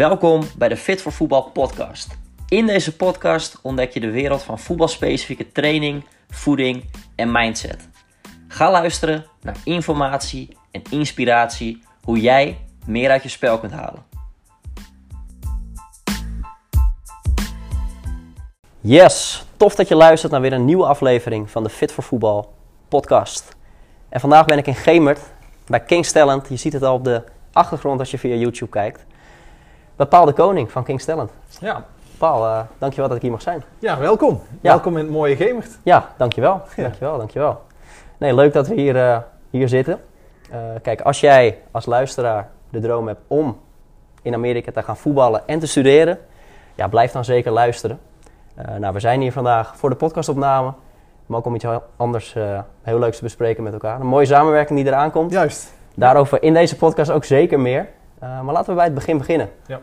Welkom bij de Fit voor Voetbal podcast. In deze podcast ontdek je de wereld van voetbalspecifieke training, voeding en mindset. Ga luisteren naar informatie en inspiratie hoe jij meer uit je spel kunt halen. Yes, tof dat je luistert naar weer een nieuwe aflevering van de Fit voor Voetbal podcast. En vandaag ben ik in Gemert bij King's Talent. Je ziet het al op de achtergrond als je via YouTube kijkt. Paul de Koning van King's Talent. Ja, Paul, uh, dankjewel dat ik hier mag zijn. ja welkom. Ja. Welkom in het mooie Gemert. Ja, dankjewel. Ja. Dankjewel, dankjewel. Nee, leuk dat we hier, eh, hier zitten. Eh, kijk, als jij als luisteraar de droom hebt om in Amerika te gaan voetballen en te studeren, ja, blijf dan zeker luisteren. Nou, we zijn hier vandaag voor de podcastopname, maar ook om iets heel anders, heel leuks te bespreken met elkaar. Een mooie samenwerking die eraan komt. Juist. Daarover in deze podcast ook zeker meer. Eh, maar laten we bij het begin beginnen. Ja.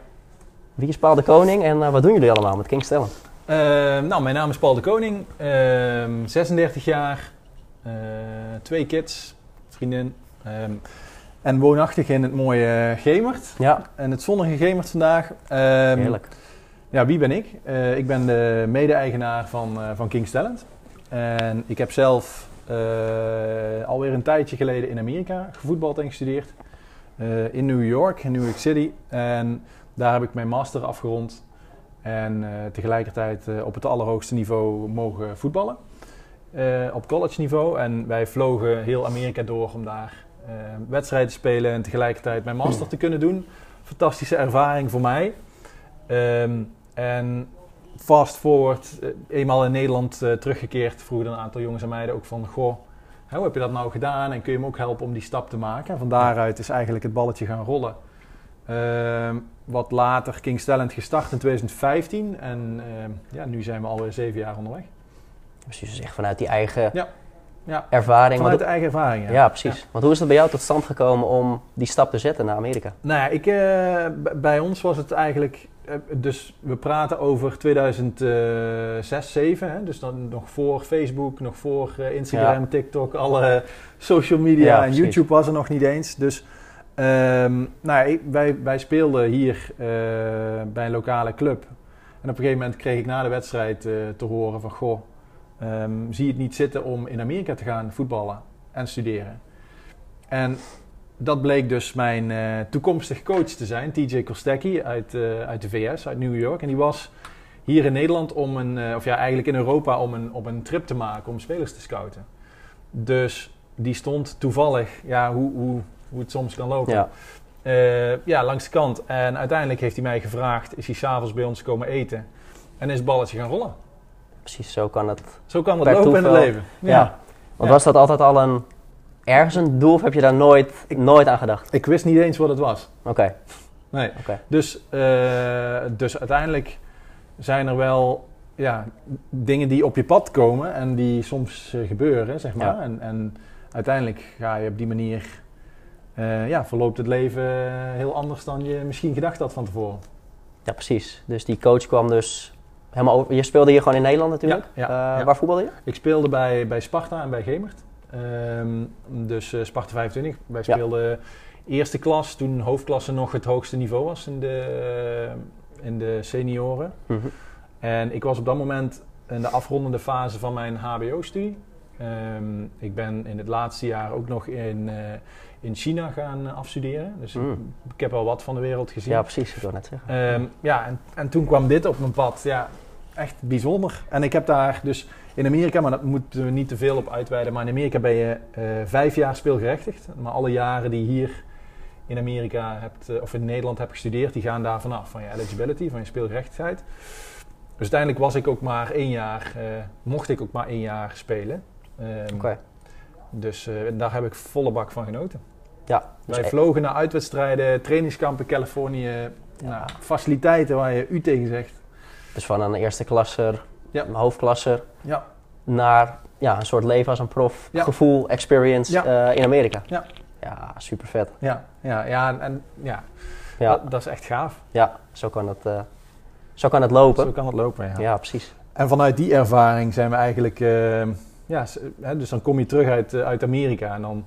Wie is Paul de Koning en eh, wat doen jullie allemaal met King's Talent? Eh, nou, mijn naam is Paul de Koning. ehm, 36 jaar. eh, twee kids. Vriendin. ehm, en woonachtig in het mooie Gemert. Ja, En het zonnige Gemert vandaag. Ehm, heerlijk. Ja, wie ben ik? Ik ben de mede-eigenaar van, van King's Talent. En ik heb zelf alweer een tijdje geleden in Amerika gevoetbald en gestudeerd. Eh, in New York, in New York City. En daar heb ik mijn master afgerond. En eh, tegelijkertijd eh, op het allerhoogste niveau mogen voetballen. Op college niveau. En wij vlogen heel Amerika door om daar wedstrijden te spelen en tegelijkertijd mijn master te kunnen doen. Fantastische ervaring voor mij. Ehm, en fast forward, eenmaal in Nederland teruggekeerd, vroegen een aantal jongens en meiden ook van... Goh, hoe heb je dat nou gedaan en kun je me ook helpen om die stap te maken? En van daaruit is eigenlijk het balletje gaan rollen. Ehm, wat later King's Talent gestart in 2015 en ehm, ja, nu zijn we alweer zeven jaar onderweg. Precies, dus echt vanuit die eigen Ja. Ja, ervaring. vanuit de eigen ervaring. Ja, ja. precies. Want hoe is het bij jou tot stand gekomen om die stap te zetten naar Amerika? Nou ja, ik, eh, bij ons was het eigenlijk. eh, dus we praten over 2006, 2007. Hè? Dus dan nog voor Facebook, nog voor eh, Instagram, TikTok, alle social media. En. YouTube was er nog niet eens. Dus ehm, nou, wij, wij speelden hier eh, bij een lokale club. En op een gegeven moment kreeg ik na de wedstrijd eh, te horen van... Goh, ehm, zie het niet zitten om in Amerika te gaan voetballen en studeren? En dat bleek dus mijn eh toekomstig coach te zijn, TJ Kostecki uit, eh, uit de VS, uit New York. En die was hier in Nederland om een, eh, of ja, eigenlijk in Europa om een, op een trip te maken om spelers te scouten. Dus die stond toevallig, ja, hoe, hoe, hoe het soms kan lopen, Ja, ja, langs de kant. En uiteindelijk heeft hij mij gevraagd, is hij s'avonds bij ons komen eten? En is het balletje gaan rollen. Precies. Zo kan het. Zo kan het lopen in het leven. Ja. Want Ja. was dat altijd al een ergens een doel of heb je daar nooit, nooit aan gedacht? Ik wist niet eens wat het was. Oké, Nee. oké. Dus, eh, dus uiteindelijk zijn er wel ja, dingen die op je pad komen en die soms eh, gebeuren, zeg maar. Ja. En, en uiteindelijk ga je op die manier, eh, ja, verloopt het leven heel anders dan je misschien gedacht had van tevoren. Ja, precies. Dus die coach kwam dus helemaal over. Je speelde hier gewoon in Nederland natuurlijk. Ja, ja, Eh. Waar voetbalde je? Ik speelde bij, bij Sparta en bij Gemert. Ehm, dus eh, Sparta 25. Wij speelden eerste klas, toen hoofdklasse nog het hoogste niveau was in de, in de senioren. Mhm. En ik was op dat moment in de afrondende fase van mijn HBO-studie. Ehm, ik ben in het laatste jaar ook nog in, eh, in China gaan afstuderen. Dus ik- Mm. ik, heb al wat van de wereld gezien. Ja, precies. Ik wil net zeggen. Ehm, ja, en, en toen kwam dit op mijn pad. Ja, echt bijzonder. En ik heb daar dus in Amerika, maar dat moeten we niet te veel op uitweiden. Maar in Amerika ben je eh, vijf jaar speelgerechtigd. Maar alle jaren die hier in Amerika hebt, eh, of in Nederland hebt gestudeerd, die gaan daar vanaf. Van je eligibility, van je speelgerechtigheid. Dus uiteindelijk was ik ook maar één jaar, eh, mocht ik ook maar één jaar spelen. Ehm, Oké. Dus daar heb ik volle bak van genoten. Ja, dus Wij vlogen naar uitwedstrijden, trainingskampen Californië. Nou, faciliteiten waar je u tegen zegt. Dus van een eerste klasser, Ja. een hoofdklasser, Ja. naar ja, een soort leven als een prof, Ja. gevoel, experience Ja. eh, in Amerika. Ja. Ja, super vet. Ja, ja, ja, en, en ja, Ja, Dat, dat is echt gaaf. ja zo, kan het, eh, zo kan het lopen. Zo kan het lopen, ja. ja. precies. En vanuit die ervaring zijn we eigenlijk... eh, ja, dus dan kom je terug uit, uit Amerika en dan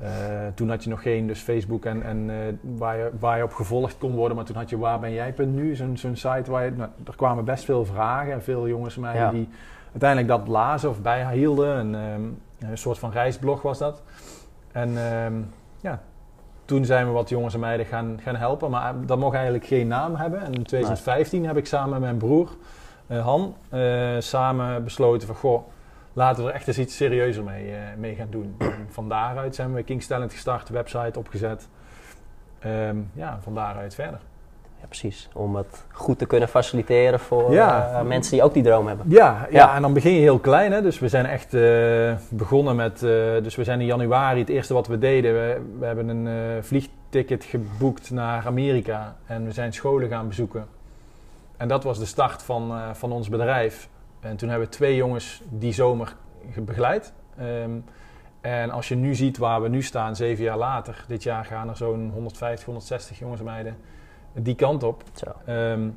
Eh, toen had je nog geen dus Facebook en, en eh, waar, je, waar je op gevolgd kon worden, maar toen had je waar ben jij.nu, zo'n zo'n site waar je, nou, er kwamen best veel vragen en veel jongens mij Ja. die uiteindelijk dat lazen of bijhielden. En, ehm, een soort van reisblog was dat. En ehm, ja, toen zijn we wat jongens en meiden gaan, gaan helpen, maar dat mocht eigenlijk geen naam hebben. En in 2015 heb ik samen met mijn broer eh, Han eh, samen besloten van goh, laten we er echt eens iets serieuzer mee, eh, mee gaan doen. En van daaruit zijn we King's Talent gestart, website opgezet. Ehm, ja, van daaruit verder. Ja, precies. Om het goed te kunnen faciliteren voor Ja. eh, mensen die ook die droom hebben. Ja, ja, Ja. en dan begin je heel klein. Hè? Dus we zijn echt eh, begonnen met. dus we zijn in januari. Het eerste wat we deden. We, we hebben een vliegticket geboekt naar Amerika. En we zijn scholen gaan bezoeken. En dat was de start van, van ons bedrijf. En toen hebben we twee jongens die zomer ge- begeleid. Ehm, en als je nu ziet waar we nu staan, zeven jaar later. Dit jaar gaan er zo'n 150, 160 jongens en meiden die kant op. Ehm,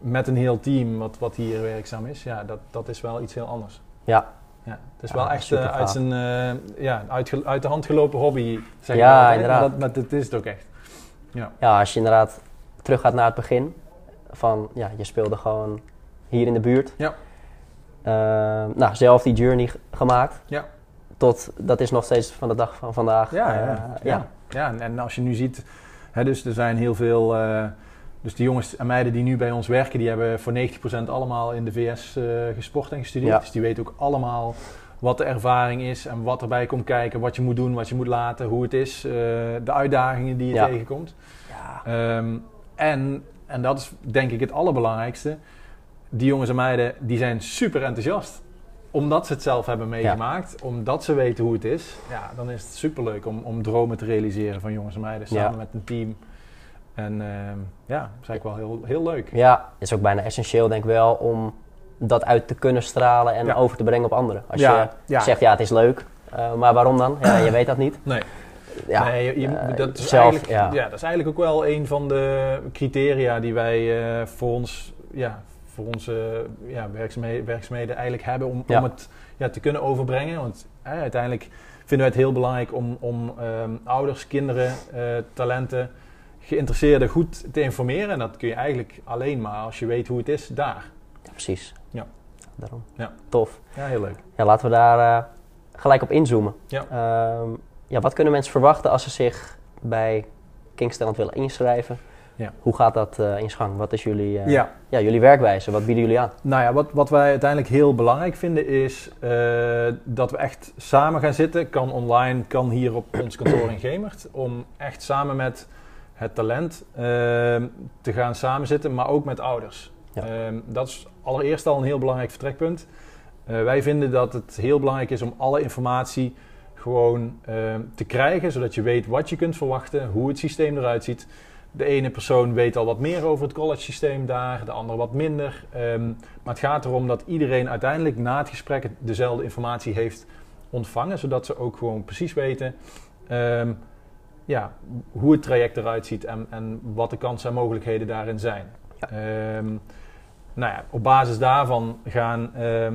met een heel team wat, wat hier werkzaam is, ja, dat, dat is wel iets heel anders. Ja, Ja, het is Ja, wel echt eh, uit, zijn, eh, ja, uit, uit de hand gelopen hobby, zeg Ja, ik altijd. inderdaad. Maar dat, maar dat is het ook echt. ja, als je inderdaad teruggaat naar het begin. Van, ja, je speelde gewoon hier in de buurt. Ja. Eh, nou, zelf die journey gemaakt. Ja. Tot, dat is nog steeds van de dag van vandaag. Ja, eh, ja, ja. ja. en, als je nu ziet, hè, dus er zijn heel veel, eh, dus die jongens en meiden die nu bij ons werken, die hebben voor 90% allemaal in de VS eh, gesport en gestudeerd. Ja. Dus die weten ook allemaal wat de ervaring is en wat erbij komt kijken, wat je moet doen, wat je moet laten, hoe het is, eh, de uitdagingen die je Ja. tegenkomt. Ja. Ehm, en, en dat is denk ik het allerbelangrijkste. Die jongens en meiden die zijn super enthousiast. Omdat ze het zelf hebben meegemaakt. Omdat ze weten hoe het is. Ja, dan is het super leuk om, om dromen te realiseren van jongens en meiden. Samen Ja. met een team. En ehm, ja, dat is eigenlijk wel heel, heel leuk. Ja, is ook bijna essentieel denk ik wel om dat uit te kunnen stralen en Ja. over te brengen op anderen. Als je zegt, ja, het is leuk, eh, maar waarom dan? Ja, je weet dat niet. Nee. Ja, nee, je- je- eh, dat, is zelf, eigenlijk, ja. ja. dat is eigenlijk ook wel een van de criteria die wij eh, voor, ons, ja, voor onze ja, werkzaamheden, werkzaamheden eigenlijk hebben om, Ja. om het ja, te kunnen overbrengen. Want eh, uiteindelijk vinden wij het heel belangrijk om, om ehm, ouders, kinderen, eh, talenten, geïnteresseerden goed te informeren. En dat kun je eigenlijk alleen maar als je weet hoe het is daar. Ja, precies. Ja. Daarom. Ja. Tof. Ja, heel leuk. Ja, laten we daar eh, gelijk op inzoomen. Ja. Ehm, ja, wat kunnen mensen verwachten als ze zich bij Kingstelland willen inschrijven? Ja. Hoe gaat dat eh, in gang? Wat is jullie, eh, Ja. ja, jullie werkwijze? Wat bieden jullie aan? Nou ja, wat, wat wij uiteindelijk heel belangrijk vinden is eh, dat we echt samen gaan zitten. Kan online, kan hier op ons kantoor in Gemert. Om echt samen met het talent eh, te gaan samenzitten, maar ook met ouders. Ja. Eh, dat is allereerst al een heel belangrijk vertrekpunt. Wij vinden dat het heel belangrijk is om alle informatie gewoon eh, te krijgen, zodat je weet wat je kunt verwachten, hoe het systeem eruit ziet. De ene persoon weet al wat meer over het college systeem daar, de andere wat minder. Ehm, maar het gaat erom dat iedereen uiteindelijk na het gesprek dezelfde informatie heeft ontvangen, zodat ze ook gewoon precies weten ehm, ja, hoe het traject eruit ziet en, en wat de kansen en mogelijkheden daarin zijn. Ja. Ehm, nou ja, op basis daarvan gaan, eh,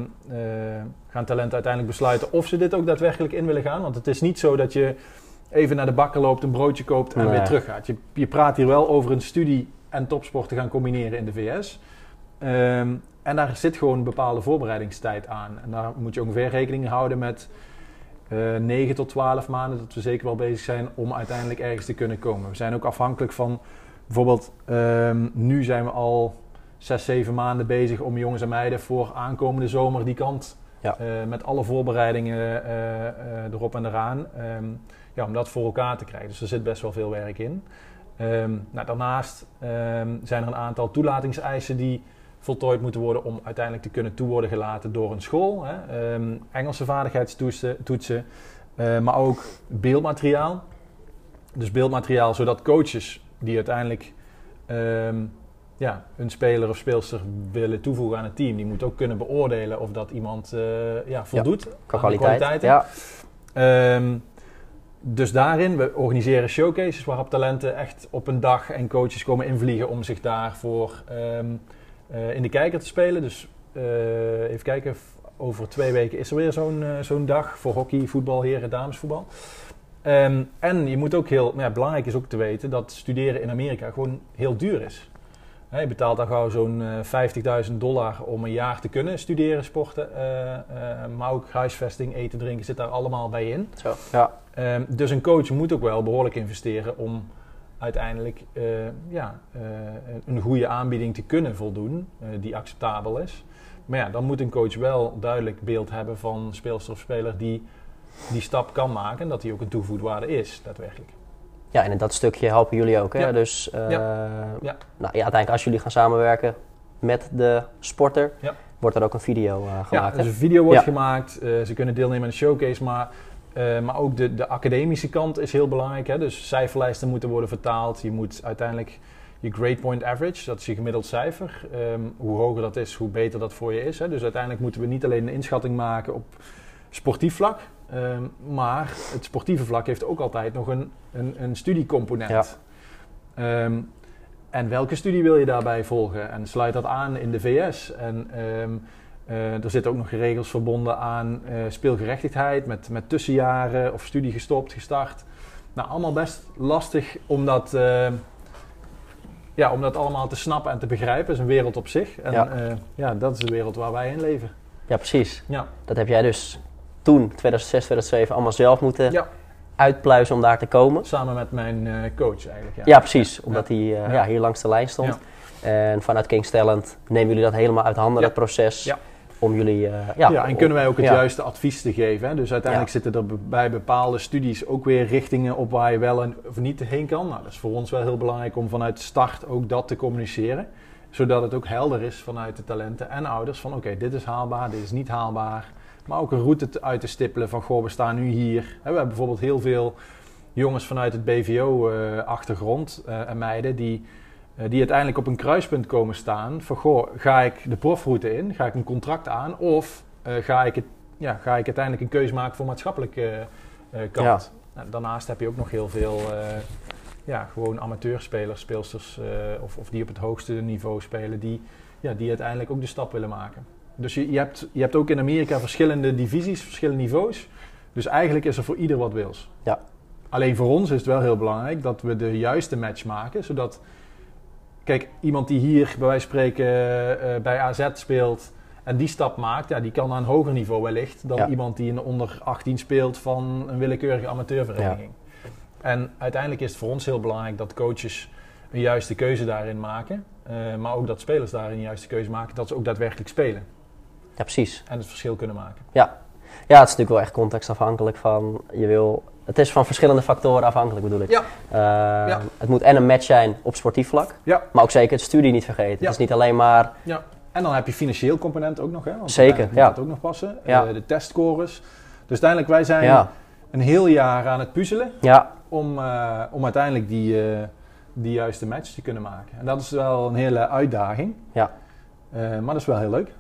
gaan talenten uiteindelijk besluiten of ze dit ook daadwerkelijk in willen gaan. Want het is niet zo dat je even naar de bakker loopt, een broodje koopt en Nee. weer teruggaat. Je, je praat hier wel over een studie en topsport te gaan combineren in de VS. Ehm, en daar zit gewoon een bepaalde voorbereidingstijd aan. En daar moet je ongeveer rekening houden met eh 9 tot 12 maanden dat we zeker wel bezig zijn om uiteindelijk ergens te kunnen komen. We zijn ook afhankelijk van bijvoorbeeld, ehm, nu zijn we al 6, 7 maanden bezig om jongens en meiden voor aankomende zomer die kant Ja. eh, met alle voorbereidingen eh, erop en eraan. ehm, ja, om dat voor elkaar te krijgen. Dus er zit best wel veel werk in. Ehm, nou, daarnaast ehm, zijn er een aantal toelatingseisen die voltooid moeten worden om uiteindelijk te kunnen toe worden gelaten door een school. Hè. Ehm, Engelse vaardigheidstoetsen, toetsen, eh, maar ook beeldmateriaal. Dus beeldmateriaal zodat coaches die uiteindelijk ja, een speler of speelster willen toevoegen aan het team, die moeten ook kunnen beoordelen of dat iemand eh, ja, voldoet aan de kwaliteit. kwaliteiten. Ja. Dus daarin, we organiseren showcases waarop talenten echt op een dag en coaches komen invliegen om zich daarvoor ehm, eh, in de kijker te spelen. Dus eh, even kijken, over twee weken is er weer zo'n eh, zo'n dag voor hockey, voetbal, heren, damesvoetbal. Ehm, en je moet ook heel, nou ja, belangrijk is ook te weten dat studeren in Amerika gewoon heel duur is. Hè, je betaalt dan gauw zo'n eh 50.000 dollar om een jaar te kunnen studeren, sporten. eh, eh, maar ook huisvesting, eten, drinken zit daar allemaal bij in. Zo. Ja. Ehm, dus een coach moet ook wel behoorlijk investeren om uiteindelijk eh, ja, eh, een goede aanbieding te kunnen voldoen eh, die acceptabel is. Maar ja, dan moet een coach wel duidelijk beeld hebben van speelster of speler die die stap kan maken en dat die ook een toevoegde is, daadwerkelijk. Ja, en in dat stukje helpen jullie ook. Hè? Ja. Dus eh, Ja. Nou, Ja. ja, uiteindelijk als jullie gaan samenwerken met de sporter, Ja. wordt er ook een video eh, Ja, gemaakt. dus hè? een video wordt Ja. gemaakt, eh, ze kunnen deelnemen aan een showcase, maar, eh, maar ook de, de academische kant is heel belangrijk. Hè? Dus cijferlijsten moeten worden vertaald. Je moet uiteindelijk je grade point average, dat is je gemiddeld cijfer. Ehm, hoe hoger dat is, hoe beter dat voor je is. Hè? Dus uiteindelijk moeten we niet alleen een inschatting maken op sportief vlak, ehm, maar het sportieve vlak heeft ook altijd nog een, een, een studiecomponent. Ja. Ehm, en welke studie wil je daarbij volgen? En sluit dat aan in de VS? En ehm, eh, er zitten ook nog regels verbonden aan eh, speelgerechtigheid met, met tussenjaren of studie gestopt, gestart. Nou, allemaal best lastig om dat, eh, ja, om dat allemaal te snappen en te begrijpen. Dat is een wereld op zich. En Ja. ja, ja dat is de wereld waar wij in leven. Ja, precies. Ja, Dat heb jij dus toen, 2006, 2007, allemaal zelf moeten Ja. uitpluizen om daar te komen. samen met mijn eh, coach eigenlijk. Ja, Ja, precies. Omdat hij eh, Ja. hier langs de lijn stond. En vanuit King's Talent nemen jullie dat helemaal uit handen, dat proces. Ja. Om jullie... eh, ja, Ja, en kunnen wij ook het juiste advies te geven. Hè? Dus uiteindelijk zitten er bij bepaalde studies ook weer richtingen op waar je wel en of niet heen kan. Nou, dat is voor ons wel heel belangrijk om vanuit start ook dat te communiceren. Zodat het ook helder is vanuit de talenten en ouders van oké, dit is haalbaar, dit is niet haalbaar. Maar ook een route te- uit te stippelen van goh, we staan nu hier. Hè, We hebben bijvoorbeeld heel veel jongens vanuit het BVO-achtergrond eh, en meiden die, eh, die uiteindelijk op een kruispunt komen staan. Van goh, ga ik de profroute in? Ga ik een contract aan? Of eh, ga, ik het, ja, ga ik uiteindelijk een keuze maken voor maatschappelijke eh, eh, kant? Nou, daarnaast heb je ook nog heel veel eh, ja, gewoon amateurspelers, speelsters eh, of, of die op het hoogste niveau spelen, die, ja, die uiteindelijk ook de stap willen maken. Dus je, je, hebt, je hebt ook in Amerika verschillende divisies, verschillende niveaus. Dus eigenlijk is er voor ieder wat wils. Ja. Alleen voor ons is het wel heel belangrijk dat we de juiste match maken, zodat Kijk, iemand die hier bij wijze van spreken eh, bij AZ speelt en die stap maakt, ja, die kan aan een hoger niveau wellicht dan Ja. iemand die in de onder 18 speelt van een willekeurige amateurvereniging. En uiteindelijk is het voor ons heel belangrijk dat coaches een juiste keuze daarin maken, eh, maar ook dat spelers daarin een juiste keuze maken, dat ze ook daadwerkelijk spelen Ja, precies. en het verschil kunnen maken. Ja. ja, het is natuurlijk wel echt contextafhankelijk van... Je wil, het is van verschillende factoren afhankelijk bedoel ik. Ja. Eh, Ja. Het moet en een match zijn op sportief vlak. Ja. Maar ook zeker het studie niet vergeten. Ja. Het is niet alleen maar... En dan heb je financieel component ook nog, hè? Want Zeker, ja. dat ook nog passen. Ja. Eh, de testscores. Dus uiteindelijk, wij zijn Ja, een heel jaar aan het puzzelen. ja, om, eh, om uiteindelijk die, eh, die juiste match te kunnen maken. En dat is wel een hele uitdaging. Ja. Maar dat is wel heel leuk.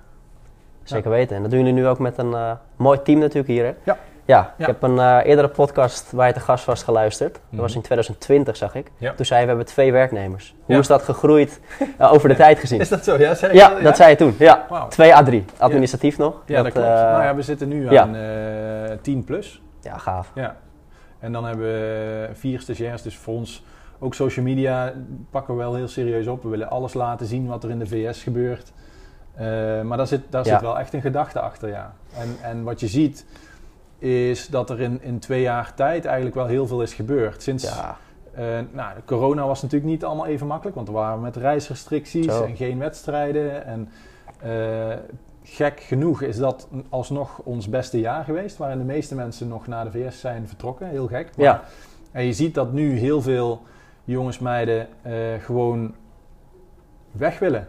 Zeker weten. En dat doen jullie nu ook met een eh, mooi team natuurlijk hier. Hè? Ja. Ja, ik heb een eh, eerdere podcast waar je te gast was geluisterd. Dat Mhm. was in 2020, zag ik. Toen zei je, we hebben twee werknemers. Hoe is dat gegroeid eh, over de tijd gezien? Is dat zo? Ja, zei Ja, dat? dat zei je toen. Ja, Wauw. 2 à 3. Administratief nog. Ja, dat, klopt. nou ja, we zitten nu aan eh 10 plus. ja, gaaf. Ja. En dan hebben we vier stagiairs. Dus voor ons ook social media pakken we wel heel serieus op. We willen alles laten zien wat er in de VS gebeurt. Eh, maar daar, zit, daar Ja. zit wel echt een gedachte achter, ja. En, en wat je ziet is dat er in, in twee jaar tijd eigenlijk wel heel veel is gebeurd. Sinds Ja, nou, de corona was natuurlijk niet allemaal even makkelijk, want we waren met reisrestricties Zo. en geen wedstrijden. En eh, gek genoeg is dat alsnog ons beste jaar geweest, waarin de meeste mensen nog naar de VS zijn vertrokken. Heel gek. Maar, Ja. En je ziet dat nu heel veel jongens, meiden gewoon weg willen.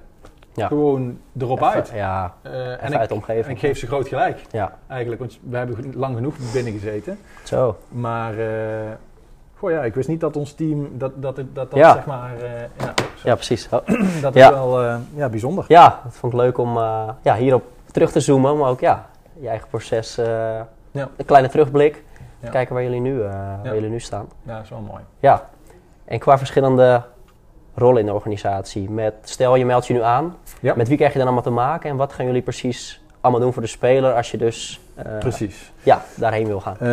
Ja. Gewoon erop even- uit. Ja, Eh, en, ik, omgeving. en ik geef ze groot gelijk, Ja, eigenlijk. Want we hebben lang genoeg binnen gezeten. zo. Maar, eh goh ja, ik wist niet dat ons team, dat dat, dat, dat, Ja. zeg maar, eh, ja, Ja, precies. Oh, dat is wel ja, bijzonder. Ja, dat vond ik leuk om ja, hierop terug te zoomen. Maar ook ja, je eigen proces. Een kleine terugblik. Kijken waar jullie, nu, waar jullie nu staan. Ja, dat is wel mooi. Ja. En qua verschillende rollen in de organisatie. Met, stel je meldt je nu aan. Ja. Met wie krijg je dan allemaal te maken? En wat gaan jullie precies allemaal doen voor de speler als je dus eh, Precies. ja, daarheen wil gaan. Eh,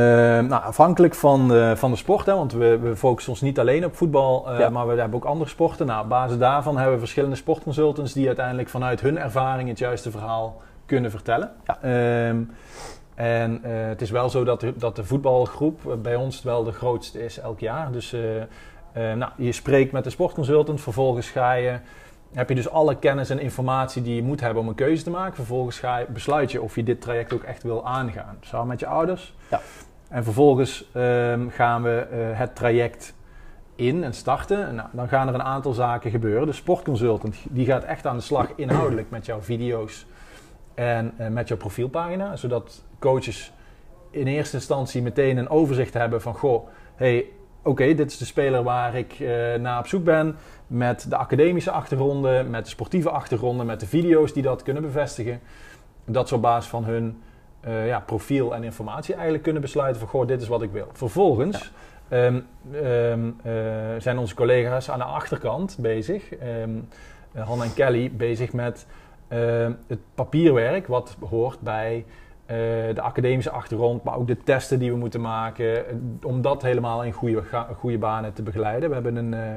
nou, afhankelijk van de, van de sport, hè, want we, we focussen ons niet alleen op voetbal, eh, Ja. maar we hebben ook andere sporten. Nou, op basis daarvan hebben we verschillende sportconsultants die uiteindelijk vanuit hun ervaring het juiste verhaal kunnen vertellen. Ja. Ehm, en het is wel zo dat de, dat de voetbalgroep bij ons wel de grootste is elk jaar. Dus eh, nou, je spreekt met de sportconsultant, vervolgens ga je, heb je dus alle kennis en informatie die je moet hebben om een keuze te maken. Vervolgens ga je, besluit je of je dit traject ook echt wil aangaan. Samen met je ouders. Ja. En vervolgens ehm, gaan we eh, het traject in en starten. En nou, dan gaan er een aantal zaken gebeuren. De sportconsultant die gaat echt aan de slag inhoudelijk met jouw video's en eh, met jouw profielpagina. Zodat coaches in eerste instantie meteen een overzicht hebben van... Goh, hey, oké, dit is de speler waar ik eh, naar op zoek ben. Met de academische achtergronden, met de sportieve achtergronden, met de video's die dat kunnen bevestigen. Dat ze op basis van hun eh, ja, profiel en informatie eigenlijk kunnen besluiten van... Goh, dit is wat ik wil. Vervolgens... ehm, ehm, eh, zijn onze collega's aan de achterkant bezig, ehm, eh, Han en Kelly, bezig met ehm, het papierwerk wat hoort bij eh, de academische achtergrond, maar ook de testen die we moeten maken, eh, om dat helemaal in goede, goede banen te begeleiden. We hebben een, eh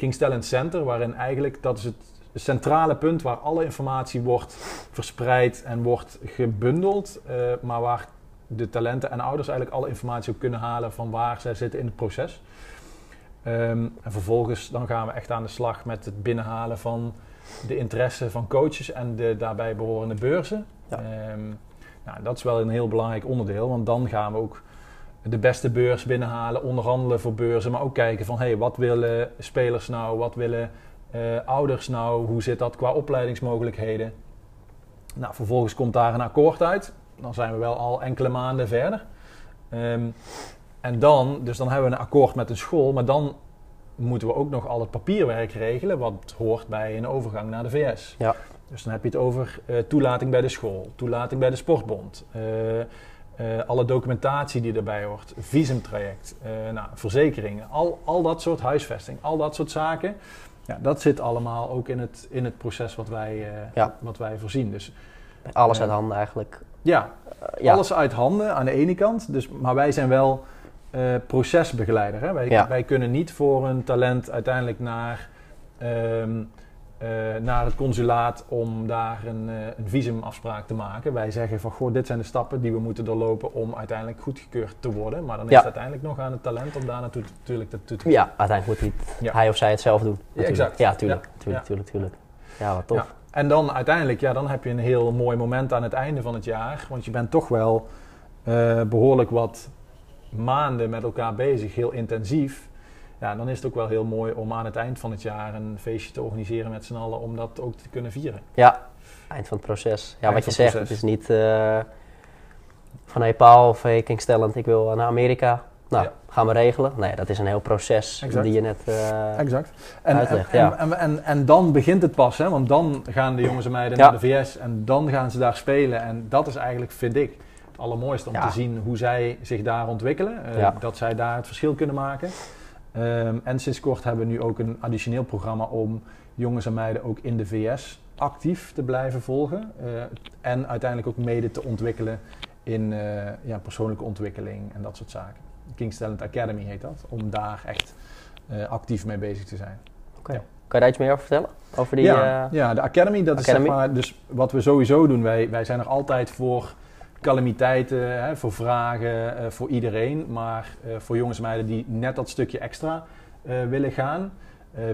een Talent Center, waarin eigenlijk, dat is het centrale punt waar alle informatie wordt verspreid en wordt gebundeld, maar waar de talenten en ouders eigenlijk alle informatie ook kunnen halen van waar zij zitten in het proces. Ehm, en vervolgens dan gaan we echt aan de slag met het binnenhalen van de interesse van coaches en de daarbij behorende beurzen. Ja. Ehm, nou, dat is wel een heel belangrijk onderdeel, want dan gaan we ook de beste beurs binnenhalen, onderhandelen voor beurzen, maar ook kijken van hey, wat willen spelers nou, wat willen eh, ouders nou, hoe zit dat qua opleidingsmogelijkheden. Nou, vervolgens komt daar een akkoord uit. Dan zijn we wel al enkele maanden verder. Ehm, en dan, dus dan hebben we een akkoord met een school, maar dan moeten we ook nog al het papierwerk regelen, wat hoort bij een overgang naar de VS. Ja. Dus dan heb je het over eh, toelating bij de school, toelating bij de sportbond, eh, eh, alle documentatie die erbij hoort, visumtraject, nou, verzekeringen, al, al dat soort huisvesting, al dat soort zaken. Ja, dat zit allemaal ook in het, in het proces wat wij, Ja. wat wij voorzien. Dus Alles uit handen eigenlijk. ja, ja. alles uit handen aan de ene kant. Dus, maar wij zijn wel procesbegeleider. Hè? Wij, Ja. wij kunnen niet voor een talent uiteindelijk naar, ehm, eh, naar het consulaat om daar een, eh, een visumafspraak te maken. Wij zeggen van goh, dit zijn de stappen die we moeten doorlopen om uiteindelijk goedgekeurd te worden. Maar dan is Ja. het uiteindelijk nog aan het talent om daar naartoe natuurlijk naartoe te Ja, uiteindelijk moet hij, Ja. hij of zij het zelf doen. natuurlijk. exact. Ja, tuurlijk. Ja. Tuurlijk, Ja. tuurlijk, tuurlijk. Ja, wat tof. Ja. En dan uiteindelijk, ja, dan heb je een heel mooi moment aan het einde van het jaar. Want je bent toch wel eh, behoorlijk wat maanden met elkaar bezig, heel intensief. Ja, dan is het ook wel heel mooi om aan het eind van het jaar een feestje te organiseren met z'n allen om dat ook te kunnen vieren. Ja, eind van het proces. Ja, Eind wat je zegt, het is niet eh, van hey Paul of hey King's Talent, ik wil naar Amerika. Nou, Ja. gaan we regelen. Nee, dat is een heel proces Exact. die je net... eh, Exact. En, Uitlegt, en, ja. en, en, en dan begint het pas, hè? want dan gaan de jongens en meiden Ja. naar de VS en dan gaan ze daar spelen. En dat is eigenlijk, vind ik, het allermooiste om te zien hoe zij zich daar ontwikkelen. eh. Dat zij daar het verschil kunnen maken. Ehm, en sinds kort hebben we nu ook een additioneel programma om jongens en meiden ook in de VS actief te blijven volgen. eh, en uiteindelijk ook mede te ontwikkelen in eh, ja, persoonlijke ontwikkeling en dat soort zaken. King's Talent Academy heet dat, om daar echt eh, actief mee bezig te zijn. Oké. Ja. Kan je daar iets meer over vertellen? Over die... ja, ja, de Academy, dat Academy. is zeg maar, dus wat we sowieso doen, wij, wij zijn er altijd voor calamiteiten, hè, voor vragen, eh, voor iedereen. Maar eh, voor jongens en meiden die net dat stukje extra eh, willen gaan,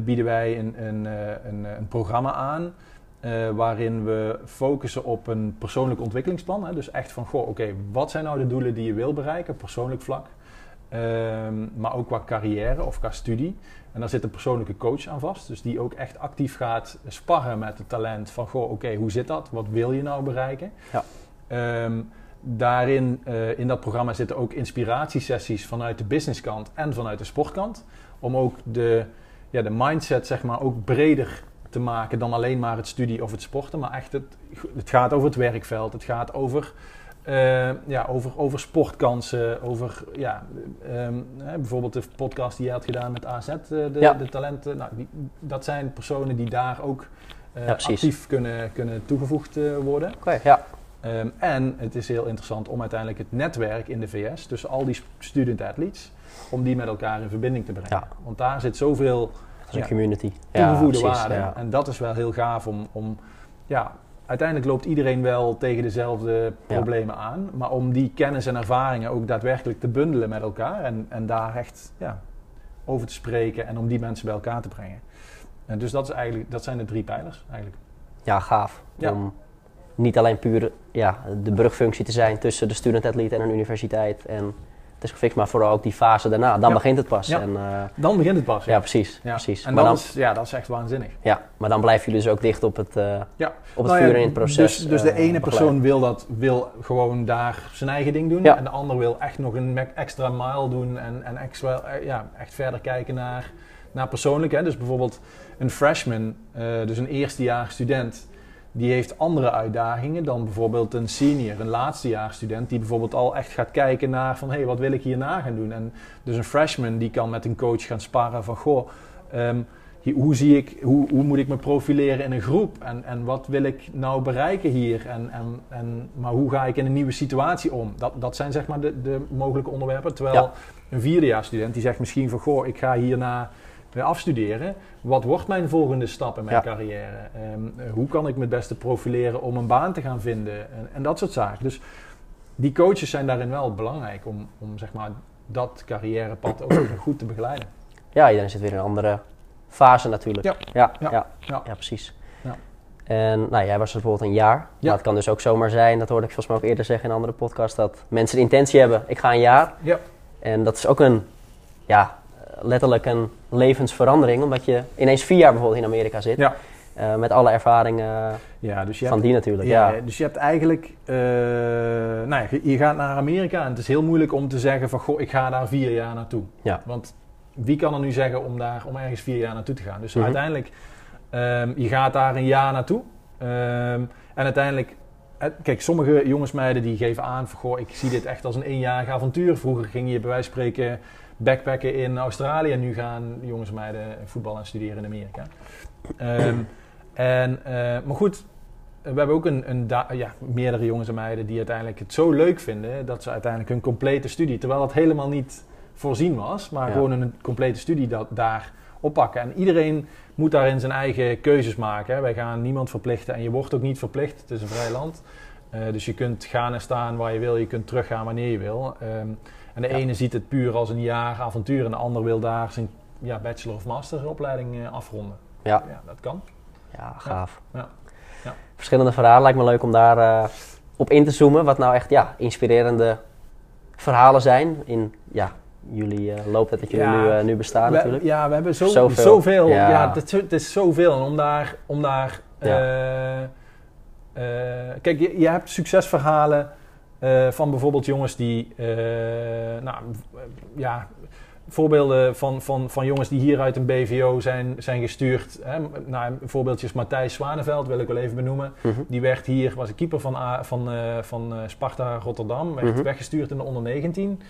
bieden wij een, een, een, een programma aan. waarin we focussen op een persoonlijk ontwikkelingsplan. Hè. Dus echt van, goh, oké, wat zijn nou de doelen die je wil bereiken, persoonlijk vlak. Ehm, maar ook qua carrière of qua studie. En daar zit een persoonlijke coach aan vast. Dus die ook echt actief gaat sparren met het talent van... Goh, oké, hoe zit dat? Wat wil je nou bereiken? Ja. Ehm, daarin, eh, in dat programma zitten ook inspiratiesessies vanuit de businesskant en vanuit de sportkant. Om ook de, ja, de mindset zeg maar ook breder te maken dan alleen maar het studie of het sporten. Maar echt, het, het gaat over het werkveld. Het gaat over... eh, ja, over, over sportkansen, over ja, ehm, hè, bijvoorbeeld de podcast die je had gedaan met AZ, eh, de, Ja. de talenten. Nou, die, dat zijn personen die daar ook Ja, actief kunnen, kunnen toegevoegd worden. Oké, ja. Ehm, en het is heel interessant om uiteindelijk het netwerk in de VS, tussen al die student athletes, om die met elkaar in verbinding te brengen. Ja. Want daar zit zoveel Dat is een Ja. community. toegevoegde precies, waarde. ja. En dat is wel heel gaaf om, om ja, uiteindelijk loopt iedereen wel tegen dezelfde problemen aan. Maar om die kennis en ervaringen ook daadwerkelijk te bundelen met elkaar en, en daar echt ja, over te spreken en om die mensen bij elkaar te brengen. En dus dat, is eigenlijk, dat zijn de drie pijlers eigenlijk. Ja, gaaf. Ja. Om niet alleen puur ja, de brugfunctie te zijn tussen de student-athlete en een universiteit. En het is gefixt, maar vooral ook die fase daarna. Dan Ja. begint het pas. Ja. En, eh, Dan begint het pas. ja, precies. Ja. precies. En maar, dat, dan, is, ja, dat is echt waanzinnig. ja, maar dan blijven jullie dus ook dicht op het, Ja. op het Nou vuur in het proces. Dus, dus de eh, ene persoon wil, dat, wil gewoon daar zijn eigen ding doen. En de ander wil echt nog een extra mile doen. En, en extra, ja, echt verder kijken naar, naar persoonlijk. Hè. Dus bijvoorbeeld een freshman, dus een eerstejaars student. Die heeft andere uitdagingen dan bijvoorbeeld een senior, een laatstejaarsstudent. Die bijvoorbeeld al echt gaat kijken naar van... hé, hey, wat wil ik hierna gaan doen? En dus een freshman die kan met een coach gaan sparren van... goh, ehm, hoe, zie ik, hoe, hoe moet ik me profileren in een groep? En, en wat wil ik nou bereiken hier? En, en, en, maar hoe ga ik in een nieuwe situatie om? Dat, dat zijn zeg maar de, de mogelijke onderwerpen. Terwijl Ja. een vierdejaarsstudent die zegt misschien van... goh, ik ga hierna afstuderen. Wat wordt mijn volgende stap in mijn Ja. carrière? Ehm, eh, hoe kan ik me het beste profileren om een baan te gaan vinden? En, en dat soort zaken. Dus die coaches zijn daarin wel belangrijk om, om zeg maar, dat carrièrepad ook goed te begeleiden. Ja, iedereen zit weer in een andere fase natuurlijk. Ja. Ja, Ja. ja. Ja. ja, precies. Ja. En nou, jij was er bijvoorbeeld een jaar. Ja. Maar het kan dus ook zomaar zijn, dat hoorde ik volgens mij ook eerder zeggen in een andere podcast, dat mensen de intentie hebben, ik ga een jaar. Ja. En dat is ook een, ja, letterlijk een levensverandering, omdat je ineens vier jaar bijvoorbeeld in Amerika zit. Ja. Eh, met alle ervaringen Ja, dus je van hebt, die natuurlijk. ja, Ja, dus je hebt eigenlijk, eh, nou, ja, je- je gaat naar Amerika en het is heel moeilijk om te zeggen van, goh, ik ga daar vier jaar naartoe. Ja. Want wie kan er nu zeggen om daar, om ergens vier jaar naartoe te gaan? Dus Mhm. uiteindelijk, ehm, je gaat daar een jaar naartoe. Ehm, en uiteindelijk, eh, kijk, sommige jongens meiden die geven aan van, goh, ik zie dit echt als een eenjarig avontuur. Vroeger ging je bij wijze van spreken backpacken in Australië. En nu gaan jongens en meiden voetbal en studeren in Amerika. Ehm, en, eh, maar goed, we hebben ook een, een ja, meerdere jongens en meiden die uiteindelijk het zo leuk vinden dat ze uiteindelijk hun complete studie, terwijl dat helemaal niet voorzien was, maar Ja. gewoon een complete studie dat, daar oppakken. En iedereen moet daarin zijn eigen keuzes maken. Hè. Wij gaan niemand verplichten en je wordt ook niet verplicht. Het is een vrij land. Eh, dus je kunt gaan en staan waar je wil, je kunt teruggaan wanneer je wil. Ehm, en de Ja. ene ziet het puur als een jaar avontuur en de ander wil daar zijn ja, bachelor of master opleiding eh, afronden. Ja. ja, dat kan. ja gaaf. Ja. Ja. Verschillende verhalen, lijkt me leuk om daar eh, op in te zoomen. Wat nou echt ja, inspirerende verhalen zijn in ja, jullie uh, looptijd dat jullie Ja. nu, nu bestaan We- natuurlijk. Ja, we hebben zo, Zoveel. zoveel. Ja, Ja. het, is- het is zoveel. En om daar... Om daar Ja. kijk, je, je hebt succesverhalen eh, van bijvoorbeeld jongens die... eh, nou, ja, voorbeelden van, van, van jongens die hier uit een BVO zijn, zijn gestuurd. Hè. Nou, voorbeeldjes Matthijs Zwaneveld wil ik wel even benoemen. Mhm. Die werd hier, was een keeper van, A- van, eh, van Sparta Rotterdam. Werd Mhm. weggestuurd in de onder 19.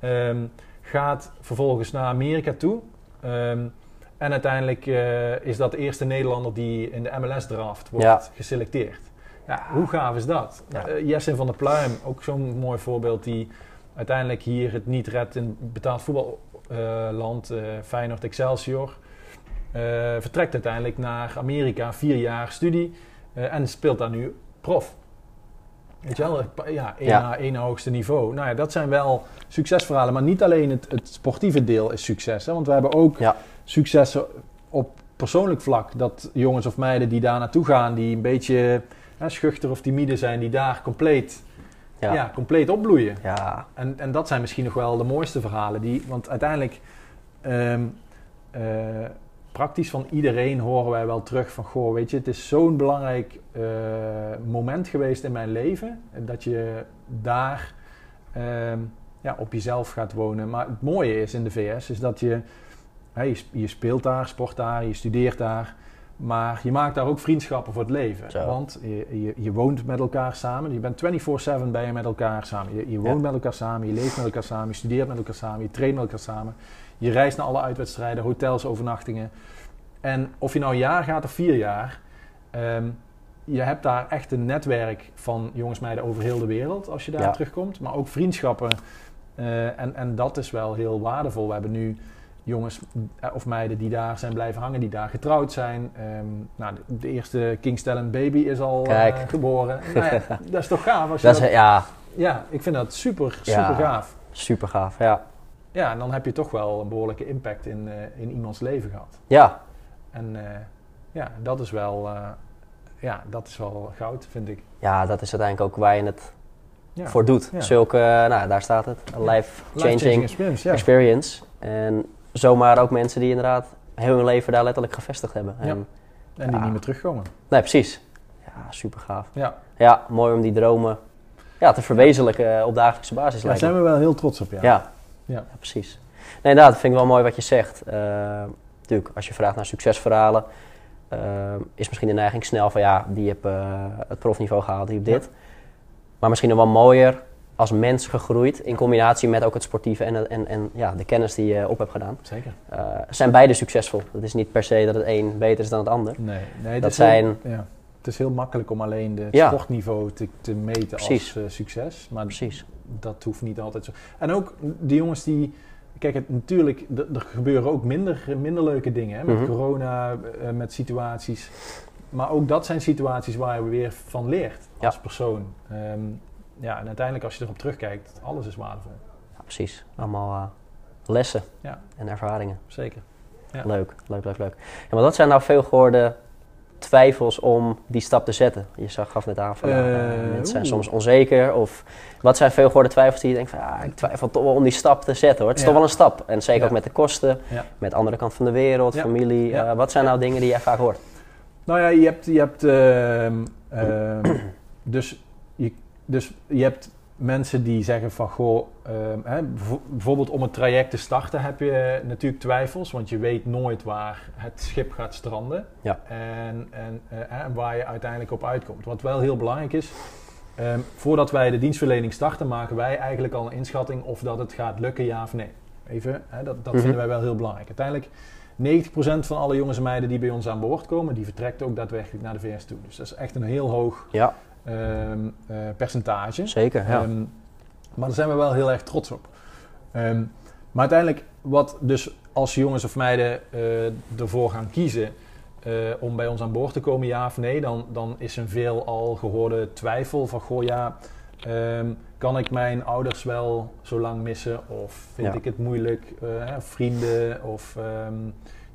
Ehm, gaat vervolgens naar Amerika toe. Ehm, en uiteindelijk is dat de eerste Nederlander die in de MLS-draft wordt Ja. geselecteerd. Ja, hoe gaaf is dat? Ja. Eh, van der Pluim, ook zo'n mooi voorbeeld, die uiteindelijk hier het niet redt in betaald voetballand, eh Feyenoord Excelsior. Eh, vertrekt uiteindelijk naar Amerika, vier jaar studie en speelt daar nu prof. Weet je wel, ja, één, Ja. na één hoogste niveau. Nou ja, dat zijn wel succesverhalen, maar niet alleen het, het sportieve deel is succes. Hè, want we hebben ook Ja. successen op persoonlijk vlak. Dat jongens of meiden die daar naartoe gaan, die een beetje hè, schuchter of timide zijn, die daar compleet, ja. Ja. compleet opbloeien. Ja. En, en dat zijn misschien nog wel de mooiste verhalen. Die, want uiteindelijk, ehm, eh, praktisch van iedereen horen wij wel terug van... Goh, weet je, het is zo'n belangrijk eh, moment geweest in mijn leven... dat je daar ehm, ja, op jezelf gaat wonen. Maar het mooie is in de VS, is dat je... je speelt daar, sport daar, je studeert daar... Maar je maakt daar ook vriendschappen voor het leven. Zo. Want je, je, je woont met elkaar samen. Je bent 24-7 ben je met elkaar samen. Je, je woont Ja. met elkaar samen, je leeft met elkaar samen, je studeert met elkaar samen, je traint met elkaar samen. Je reist naar alle uitwedstrijden, hotels, overnachtingen. En of je nou een jaar gaat of vier jaar, ehm, je hebt daar echt een netwerk van jongens meiden over heel de wereld als je daar Ja. terugkomt. Maar ook vriendschappen. Eh, en, en dat is wel heel waardevol. We hebben nu jongens eh, of meiden die daar zijn blijven hangen, die daar getrouwd zijn. Ehm, nou, de, de eerste King's Talent baby is al eh, geboren. Nou ja, dat is toch gaaf? Als je Dat is, ja, ja, ik vind dat super, Ja. super gaaf. super gaaf. Ja, Ja, en dan heb je toch wel een behoorlijke impact in, eh, in iemands leven gehad. ja En ja, dat is wel, ja, dat is wel goud, vind ik. Ja, dat is uiteindelijk ook waar je het Ja. voor doet. Zulke, nou daar staat het, life-changing experience. En zomaar ook mensen die inderdaad heel hun leven daar letterlijk gevestigd hebben. Ja. En, En die Ja. niet meer terugkomen. Nee, precies. Ja, super gaaf. Ja, Ja, mooi om die dromen ja, te verwezenlijken eh, op dagelijkse basis. daar lijkt me. zijn we wel heel trots op, ja. Ja. Ja. Ja, precies. Nee, inderdaad, vind ik wel mooi wat je zegt. Eh, natuurlijk, als je vraagt naar succesverhalen, eh, is misschien de neiging snel van ja, die heb het profniveau gehaald, die heb dit. Maar misschien nog wel mooier als mens gegroeid in combinatie met ook het sportieve en, en, en ja, de kennis die je op hebt gedaan. Zeker. Eh, zijn beide succesvol. Het is niet per se dat het een beter is dan het ander. Nee, nee het Dat heel- zijn- ja, het is heel makkelijk om alleen de, het Ja. sportniveau te, te meten Precies. als eh, succes. Maar Precies. dat hoeft niet altijd zo. En ook die jongens die... Kijk, het, natuurlijk, er gebeuren ook minder, minder leuke dingen. Hè, met Mhm. corona, eh, met situaties. Maar ook dat zijn situaties waar je weer van leert Ja. als persoon. Ehm, ja, en uiteindelijk als je erop terugkijkt, alles is waardevol. Ja, precies. Allemaal eh, lessen Ja. en ervaringen. Zeker. Ja. Leuk, leuk, leuk, leuk. Ja, maar wat zijn nou veel gehoorde twijfels om die stap te zetten? Je zag, gaf net aan van ja, Eh, eh, mensen zijn soms onzeker. Of wat zijn veel gehoorde twijfels die je denkt van ja, ik twijfel toch wel om die stap te zetten hoor. Het is Ja. toch wel een stap. En zeker Ja. ook met de kosten, Ja. met de andere kant van de wereld, familie. Wat zijn nou dingen die jij vaak hoort? Nou ja, je hebt, je hebt, ehm, ehm, dus, dus je hebt mensen die zeggen van goh, ehm, hè, bijvo- bijvoorbeeld om het traject te starten heb je natuurlijk twijfels, want je weet nooit waar het schip gaat stranden Ja. en, en, eh, waar je uiteindelijk op uitkomt. Wat wel heel belangrijk is, ehm, voordat wij de dienstverlening starten, maken wij eigenlijk al een inschatting of dat het gaat lukken, ja of nee. Even, hè, dat, dat Mhm. vinden wij wel heel belangrijk. Uiteindelijk 90% van alle jongens en meiden die bij ons aan boord komen, die vertrekt ook daadwerkelijk naar de VS toe. Dus dat is echt een heel hoog Ja, ehm, eh, percentage. zeker. Ja. Ehm, maar daar zijn we wel heel erg trots op. Ehm, maar uiteindelijk, wat dus als jongens of meiden eh, ervoor gaan kiezen eh, om bij ons aan boord te komen, ja of nee, dan, dan is een veel al gehoorde twijfel van, goh ja, kan ik mijn ouders wel zo lang missen? Of vind Ja. ik het moeilijk? hè, vrienden? Of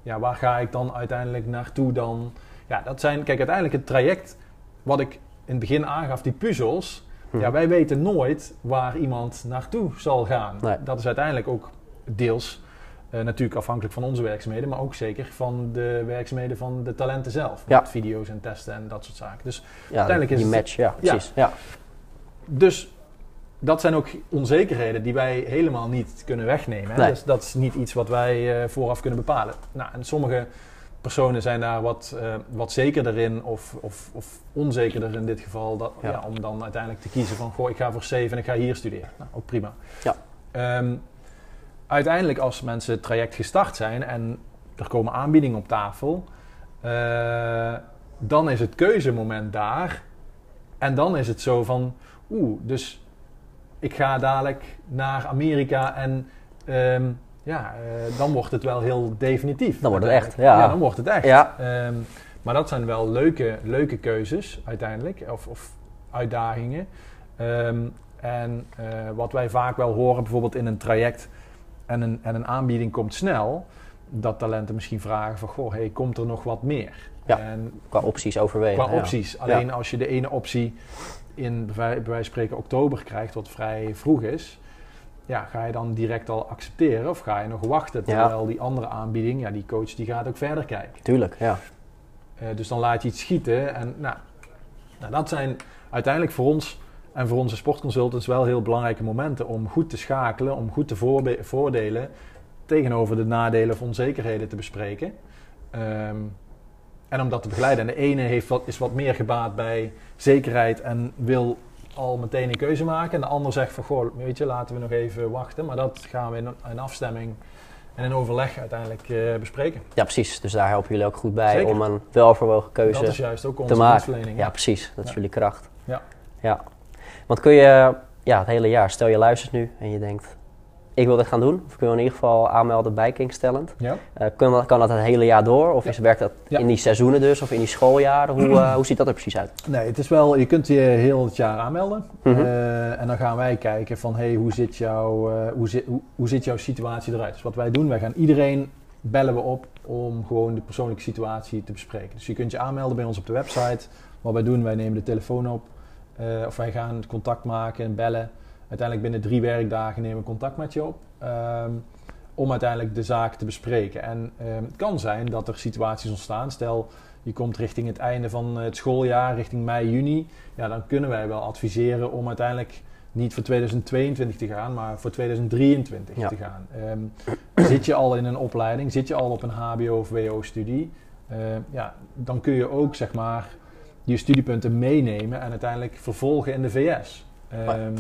ja, waar ga ik dan uiteindelijk naartoe dan? Ja, dat zijn, kijk, uiteindelijk het traject wat ik het begin aangaf, die puzzels. Hm. Ja, wij weten nooit waar iemand naartoe zal gaan. Nee. Dat is uiteindelijk ook deels eh, natuurlijk afhankelijk van onze werkzaamheden, maar ook zeker van de werkzaamheden van de talenten zelf. Ja. Met video's en testen en dat soort zaken. Dus, ja, uiteindelijk is die match, ja, Ja. precies. Ja. dus dat zijn ook onzekerheden die wij helemaal niet kunnen wegnemen. Hè? Nee. Dus dat is niet iets wat wij eh, vooraf kunnen bepalen. Nou, en sommige personen zijn daar wat, eh, wat zekerder in of, of, of onzekerder in dit geval. Dat, Ja. ja. om dan uiteindelijk te kiezen van, goh, ik ga voor C en ik ga hier studeren. Nou, ook prima. Ja. Ehm, uiteindelijk als mensen het traject gestart zijn en er komen aanbiedingen op tafel, eh, dan is het keuzemoment daar. En dan is het zo van, oeh, dus ik ga dadelijk naar Amerika en ehm, ja, eh, dan wordt het wel heel definitief. Dan wordt het echt, ja. dan wordt het echt. Ja. Ehm, maar dat zijn wel leuke, leuke keuzes uiteindelijk, of, of uitdagingen. Ehm, en eh, wat wij vaak wel horen, bijvoorbeeld in een traject en een, en een aanbieding komt snel, dat talenten misschien vragen van, goh, hey, komt er nog wat meer? Ja. En Qua opties overwegen. qua ja. opties. Alleen als je de ene optie in bij wijze van spreken oktober krijgt, wat vrij vroeg is, ja, ga je dan direct al accepteren of ga je nog wachten Ja. terwijl die andere aanbieding, ja, die coach die gaat ook verder kijken. Tuurlijk, ja. Eh, dus dan laat je iets schieten en nou, nou, dat zijn uiteindelijk voor ons en voor onze sportconsultants wel heel belangrijke momenten om goed te schakelen, om goed te voorbe- voordelen tegenover de nadelen of onzekerheden te bespreken. Ehm, en om dat te begeleiden. En de ene heeft wat, is wat meer gebaat bij zekerheid en wil al meteen een keuze maken. En de ander zegt van, goh, weet je, laten we nog even wachten. Maar dat gaan we in, in afstemming en in overleg uiteindelijk eh, bespreken. Ja, precies. Dus daar helpen jullie ook goed bij Zeker. om een weloverwogen keuze Dat is juist ook onze te maken. Ja, precies. Dat is jullie kracht. Ja. ja. Want kun je ja, het hele jaar, stel je luistert nu en je denkt, ik wil dit gaan doen. Of kun je in ieder geval aanmelden bij Kings Talent. Ja. Eh, kan, dat, kan dat het hele jaar door? Of Ja. is, werkt dat Ja. in die seizoenen dus? Of in die schooljaren? Hoe, eh, hoe ziet dat er precies uit? Nee, het is wel, je kunt je heel het jaar aanmelden. Mhm. Eh, en dan gaan wij kijken van, hey, hoe, zit jouw, hoe, zit, hoe, hoe zit jouw situatie eruit? Dus wat wij doen, wij gaan iedereen bellen we op om gewoon de persoonlijke situatie te bespreken. Dus je kunt je aanmelden bij ons op de website. Wat wij doen, wij nemen de telefoon op. of wij gaan contact maken en bellen. Uiteindelijk binnen drie werkdagen nemen we contact met je op. ehm, om uiteindelijk de zaak te bespreken. En ehm, het kan zijn dat er situaties ontstaan. Stel, je komt richting het einde van het schooljaar, richting mei, juni. Ja, dan kunnen wij wel adviseren om uiteindelijk niet voor 2022 te gaan, maar voor 2023 Ja. te gaan. Ehm, zit je al in een opleiding, zit je al op een HBO of WO-studie, ja, dan kun je ook zeg maar je studiepunten meenemen en uiteindelijk vervolgen in de VS. Ehm,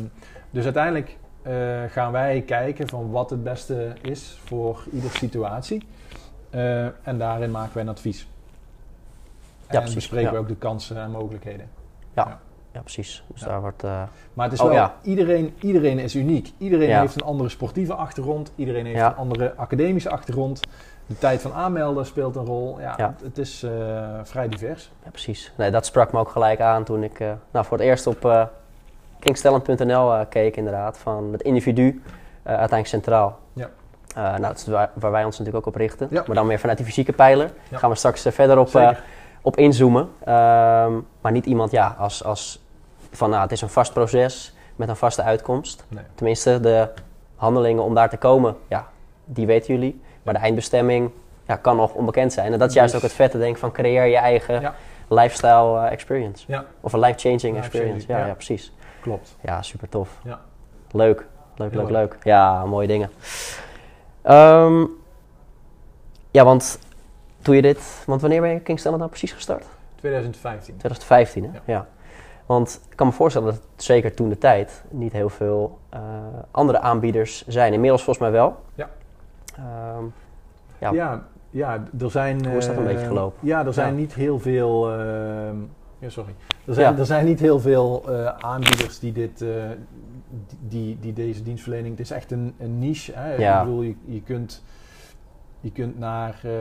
dus uiteindelijk eh, gaan wij kijken van wat het beste is voor iedere situatie. Eh, en daarin maken wij een advies. Ja, en precies, bespreken ja. we ook de kansen en mogelijkheden. Ja, precies. Dus Ja. daar wordt... eh, Maar het is Oh, wel, ja. iedereen, iedereen is uniek. Iedereen Ja. heeft een andere sportieve achtergrond. Iedereen heeft Ja. een andere academische achtergrond. De tijd van aanmelden speelt een rol. Ja, Ja. Het, is vrij divers. Ja, precies. Nee, dat sprak me ook gelijk aan toen ik nou, voor het eerst op kingstellend.nl eh, keek inderdaad. Van het individu eh, uiteindelijk centraal. Ja. Eh, nou, dat is waar, waar wij ons natuurlijk ook op richten. Ja. Maar dan meer vanuit die fysieke pijler. Ja. Gaan we straks verder op, op inzoomen. Ehm, maar niet iemand ja, als, als van nou, het is een vast proces met een vaste uitkomst. Nee. Tenminste, de handelingen om daar te komen, ja, die weten jullie. Maar de eindbestemming ja, kan nog onbekend zijn. En dat is juist Dus- ook het vette, denk ik, van creëer je eigen Ja. lifestyle experience. Ja. Of een life-changing experience. Ja. ja. precies. Klopt. Ja, super tof. Ja. Leuk, leuk, leuk, leuk. leuk. Ja, mooie dingen. Ehm, ja, want toen je dit... Want wanneer ben je Talent nou precies gestart? 2015. 2015, hè? Ja. Ja. Want ik kan me voorstellen dat zeker toen de tijd niet heel veel eh, andere aanbieders zijn. Inmiddels volgens mij wel. Ja. Ehm, Ja. Ja, ja, er zijn... Hoe is dat een eh, beetje gelopen? Ja, er zijn Ja. niet heel veel... ehm, ja, sorry. Er zijn, Ja. er zijn niet heel veel eh, aanbieders die, dit, eh, die, die deze dienstverlening... Het is echt een, een niche. Hè? Ja. Ik bedoel, je, je kunt, je kunt naar, eh,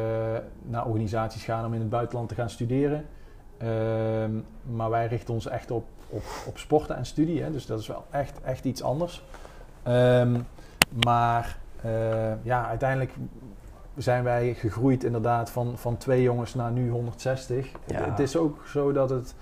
naar organisaties gaan om in het buitenland te gaan studeren. Ehm, maar wij richten ons echt op, op, op sporten en studie. Hè? Dus dat is wel echt, echt iets anders. Ehm, maar ja, uiteindelijk zijn wij gegroeid inderdaad van, van twee jongens naar nu 160. Ja. Het is ook zo dat het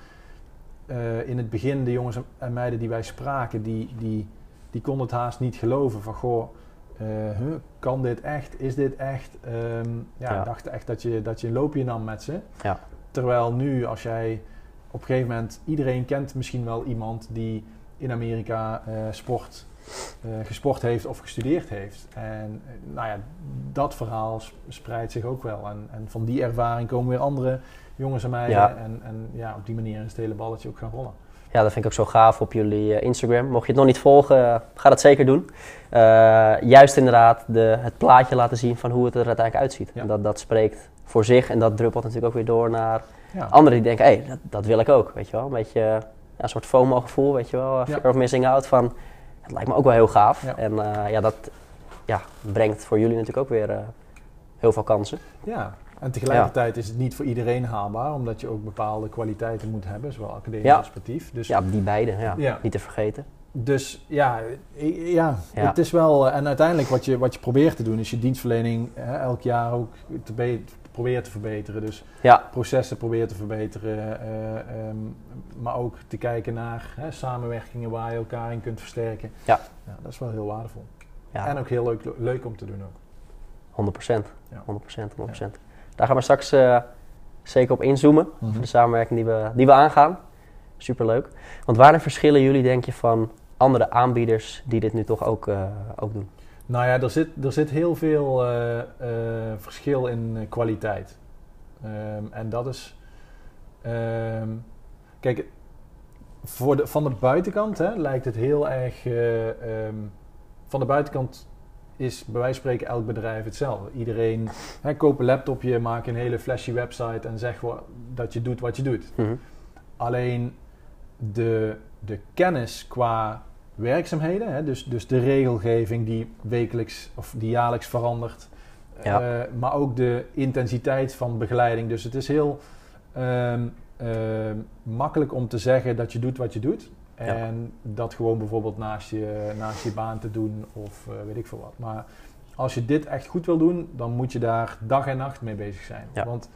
eh, in het begin de jongens en meiden die wij spraken, die, die, die konden het haast niet geloven van goh, eh, huh, kan dit echt? Is dit echt? Ehm, ja, Ja. dachten echt dat je, dat je een loopje nam met ze. Ja. Terwijl nu, als jij op een gegeven moment, iedereen kent misschien wel iemand die in Amerika eh, sport, gesport heeft of gestudeerd heeft. En eh, nou ja, dat verhaal sp- spreidt zich ook wel. En, en van die ervaring komen weer andere jongens en meiden. Ja. En, en ja, op die manier is het hele balletje ook gaan rollen. Ja, dat vind ik ook zo gaaf op jullie eh, Instagram. Mocht je het nog niet volgen, eh, ga dat zeker doen. Eh, juist inderdaad de, het plaatje laten zien van hoe het er uiteindelijk uitziet. Ja. En dat, dat spreekt voor zich en dat druppelt natuurlijk ook weer door naar Ja, anderen die denken, hé, hey, dat, dat wil ik ook, weet je wel. Een beetje eh, ja, een soort FOMO-gevoel, weet je wel. eh. Fear of missing out van, het lijkt me ook wel heel gaaf. Ja. En eh, ja, dat ja, brengt voor jullie natuurlijk ook weer eh, heel veel kansen. ja. En tegelijkertijd is het niet voor iedereen haalbaar, omdat je ook bepaalde kwaliteiten moet hebben, zowel academisch als sportief. Dus Ja, die beide, ja, niet te vergeten. Dus ja, ja, het is wel. eh, En uiteindelijk wat je, wat je probeert te doen, is je dienstverlening hè, elk jaar ook te be- proberen te verbeteren. Dus Ja, processen proberen te verbeteren. eh, ehm, maar ook te kijken naar hè, samenwerkingen waar je elkaar in kunt versterken. Ja. dat is wel heel waardevol. ja. En ook heel leuk, leuk om te doen ook. 100%. Ja. 100%, 100%. Daar gaan we straks eh, zeker op inzoomen. Mhm. De samenwerking die we, die we aangaan. Superleuk. Want waarin verschillen jullie, denk je, van andere aanbieders die dit nu toch ook, eh, ook doen? Nou ja, er zit, er zit heel veel eh, eh, verschil in eh, kwaliteit. Ehm, en dat is. ehm, kijk, voor de, van de buitenkant hè, lijkt het heel erg. eh, ehm, van de buitenkant is bij wijze van spreken elk bedrijf hetzelfde. Iedereen hè, koop een laptopje, maak een hele flashy website en zeg wa- dat je doet wat je doet. Mhm. Alleen de, de kennis qua werkzaamheden, hè, dus, dus de regelgeving die wekelijks of die jaarlijks verandert, Ja. eh, maar ook de intensiteit van begeleiding. Dus het is heel ehm, ehm, makkelijk om te zeggen dat je doet wat je doet. Ja. En dat gewoon bijvoorbeeld naast je, naast je baan te doen of eh, weet ik veel wat. Maar als je dit echt goed wil doen, dan moet je daar dag en nacht mee bezig zijn. Ja. Want,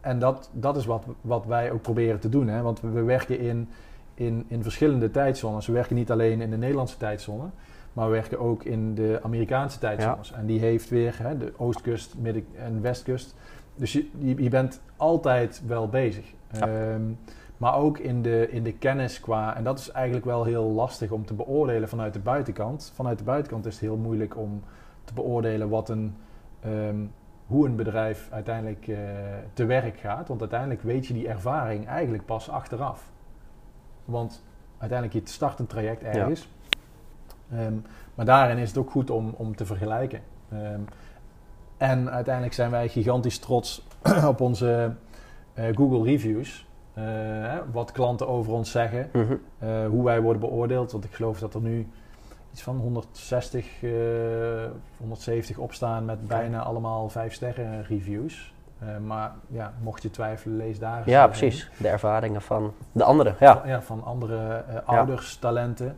en dat, dat is wat, wat wij ook proberen te doen. Hè? Want we, we werken in, in, in verschillende tijdzones. We werken niet alleen in de Nederlandse tijdzone, maar we werken ook in de Amerikaanse tijdzones. En die heeft weer hè, de oostkust, midden- en westkust. Dus je, je, je bent altijd wel bezig. Ja. Ehm, maar ook in de, in de kennis qua, en dat is eigenlijk wel heel lastig om te beoordelen vanuit de buitenkant. Vanuit de buitenkant is het heel moeilijk om te beoordelen wat een, ehm, hoe een bedrijf uiteindelijk eh, te werk gaat. Want uiteindelijk weet je die ervaring eigenlijk pas achteraf. Want uiteindelijk je start een traject ergens. Ehm, maar daarin is het ook goed om, om te vergelijken. Ehm, en uiteindelijk zijn wij gigantisch trots op onze eh, Google reviews. Eh, wat klanten over ons zeggen, Mhm. eh, hoe wij worden beoordeeld. Want ik geloof dat er nu iets van 160, eh 170 opstaan met bijna allemaal 5 sterren reviews. Eh, maar ja, mocht je twijfelen, lees daar eens Ja, precies. De ervaringen van de anderen. Ja. Ja, van andere eh, ouders, talenten.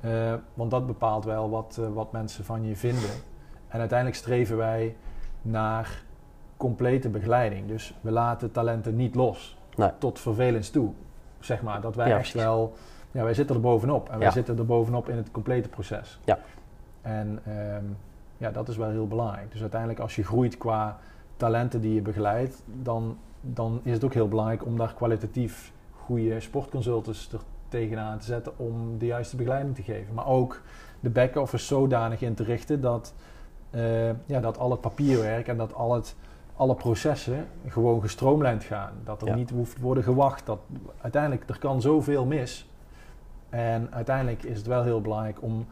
Eh, want dat bepaalt wel wat, wat mensen van je vinden. En uiteindelijk streven wij naar complete begeleiding. Dus we laten talenten niet los. Nee. Tot vervelens toe. Zeg maar, dat wij Ja, echt wel... Ja, wij zitten er bovenop. En wij zitten er bovenop in het complete proces. Ja. En ehm, ja, dat is wel heel belangrijk. Dus uiteindelijk als je groeit qua talenten die je begeleidt... dan, dan is het ook heel belangrijk om daar kwalitatief goede sportconsultants er tegenaan te zetten... om de juiste begeleiding te geven. Maar ook de back-office zodanig in te richten dat, eh, ja, dat al het papierwerk en dat al het, alle processen gewoon gestroomlijnd gaan. Dat er Ja. niet hoeft te worden gewacht. Dat, uiteindelijk, er kan zoveel mis. En uiteindelijk is het wel heel belangrijk om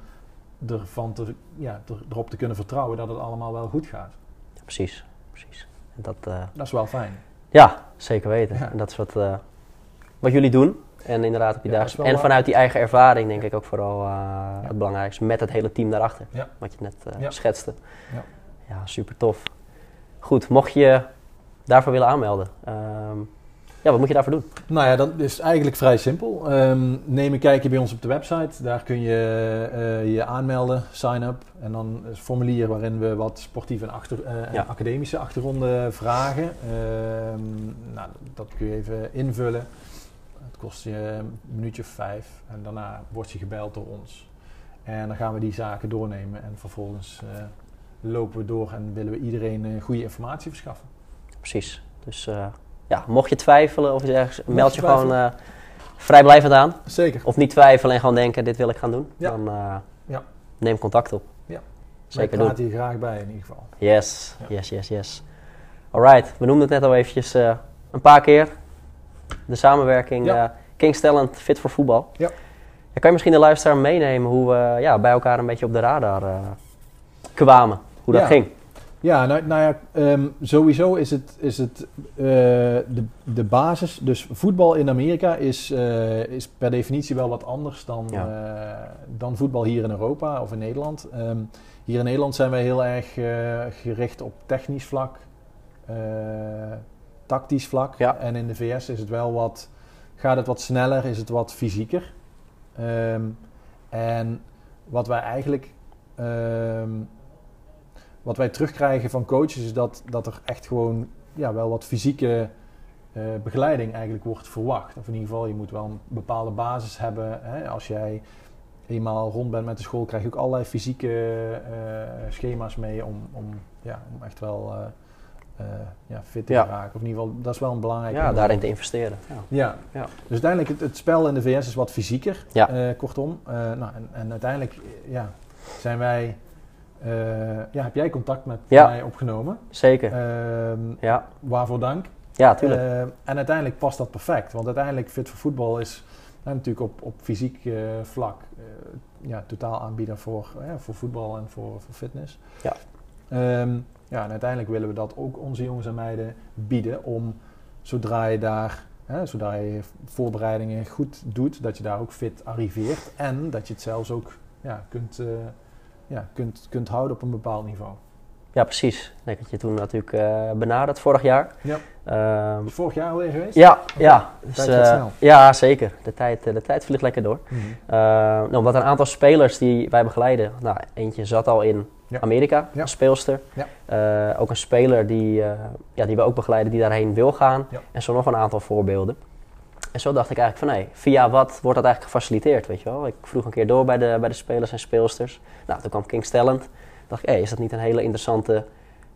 ervan te, ja, er, erop te kunnen vertrouwen dat het allemaal wel goed gaat. Ja, precies. Precies. En dat, eh, Dat is wel fijn. ja, zeker weten. Ja. En dat is wat, eh, wat jullie doen. En inderdaad op je Ja, En vanuit die eigen ervaring denk ik ook vooral eh, het belangrijkste. Met het hele team daarachter. Wat je net schetste. Ja. ja, super tof. Goed, mocht je daarvoor willen aanmelden. ehm, ja, wat moet je daarvoor doen? Nou ja, dat is eigenlijk vrij simpel. Ehm, neem een kijkje bij ons op de website. Daar kun je eh, je aanmelden, sign up. En dan is een formulier waarin we wat sportieve en, achter, eh, Ja. academische achtergronden vragen. Ehm, nou, dat kun je even invullen. Het kost je een minuutje of vijf. En daarna word je gebeld door ons. En dan gaan we die zaken doornemen. En vervolgens eh, lopen we door en willen we iedereen goede informatie verschaffen. Precies. Dus ja, mocht je twijfelen of iets ergens, meld je je gewoon eh vrijblijvend aan. Zeker. Of niet twijfelen en gewoon denken, dit wil ik gaan doen. Ja. Dan eh, Ja. neem contact op. Ja. Zeker doen. praten hier graag bij in ieder geval. Yes, Ja. yes, yes, yes. Alright, we noemden het net al eventjes eh, een paar keer. De samenwerking Ja. Kings Talent Fit voor Voetbal. Ja. Kan je misschien de luisteraar meenemen hoe we ja, bij elkaar een beetje op de radar kwamen? Hoe dat ging? Ja, nou, nou ja, ehm, sowieso is het, is het eh, de, de basis. Dus voetbal in Amerika is, eh, is per definitie wel wat anders dan, Ja. eh, dan voetbal hier in Europa of in Nederland. Ehm, hier in Nederland zijn wij heel erg gericht op technisch vlak, tactisch vlak. Ja. En in de VS is het wel wat, gaat het wat sneller, is het wat fysieker. Ehm, en wat wij eigenlijk wat wij terugkrijgen van coaches is dat, dat er echt gewoon ja, wel wat fysieke eh, begeleiding eigenlijk wordt verwacht. Of in ieder geval, je moet wel een bepaalde basis hebben. Hè? Als jij eenmaal rond bent met de school, krijg je ook allerlei fysieke eh, schema's mee om, om, ja, om echt wel eh, ja, fit te Ja. raken. Of in ieder geval, dat is wel een belangrijk Ja, daarin te investeren. Ja. ja. Ja. dus uiteindelijk het, het spel in de VS is wat fysieker, Ja. kortom. Nou, en, en uiteindelijk ja, zijn wij, eh, ja, heb jij contact met Ja. mij opgenomen. Zeker. Ehm, ja. waarvoor dank. ja, tuurlijk. Eh, en uiteindelijk past dat perfect, want uiteindelijk Fit voor Voetbal is natuurlijk op, op fysiek eh, vlak eh, ja, totaal aanbieder voor, voor voetbal en voor, voor fitness. Ja. Ehm, ja, en uiteindelijk willen we dat ook onze jongens en meiden bieden om zodra je daar, hè, zodra je voorbereidingen goed doet, dat je daar ook fit arriveert en dat je het zelfs ook ja, kunt, uh, ja, kunt, kunt houden op een bepaald niveau. Ja, precies. Ik je toen natuurlijk uh, benaderd vorig jaar. Ja. Um, vorig jaar alweer geweest? Ja, ja. Dus, tijd gaat snel. Ja, zeker. De tijd, de tijd vliegt lekker door. Mhm. nou, omdat een aantal spelers die wij begeleiden, nou, eentje zat al in Ja. Amerika, Ja. speelster. Ja. Eh, ook een speler die, eh, ja, die we ook begeleiden, die daarheen wil gaan. En zo nog een aantal voorbeelden. En zo dacht ik eigenlijk van, hé, via wat wordt dat eigenlijk gefaciliteerd, weet je wel? Ik vroeg een keer door bij de, bij de spelers en speelsters. Nou, toen kwam King's Talent. dacht ik, hé, is dat niet een hele interessante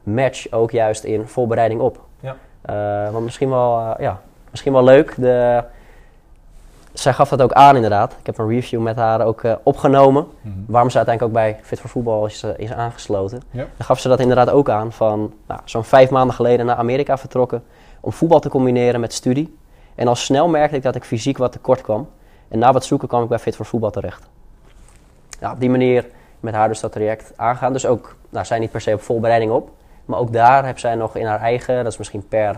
match, ook juist in voorbereiding op? Ja. Eh, want misschien wel, eh, ja, misschien wel leuk. De, zij gaf dat ook aan inderdaad. Ik heb een review met haar ook eh, opgenomen. Mhm. Waarom ze uiteindelijk ook bij Fit voor Voetbal is, is aangesloten. Ja. Dan gaf ze dat inderdaad ook aan van nou, zo'n vijf maanden geleden naar Amerika vertrokken om voetbal te combineren met studie. En al snel merkte ik dat ik fysiek wat tekort kwam. En na wat zoeken kwam ik bij Fit voor Voetbal terecht. Ja, op die manier met haar dus dat traject aangaan. Dus ook, nou, zij niet per se op voorbereiding op. Maar ook daar heb zij nog in haar eigen, dat is misschien per,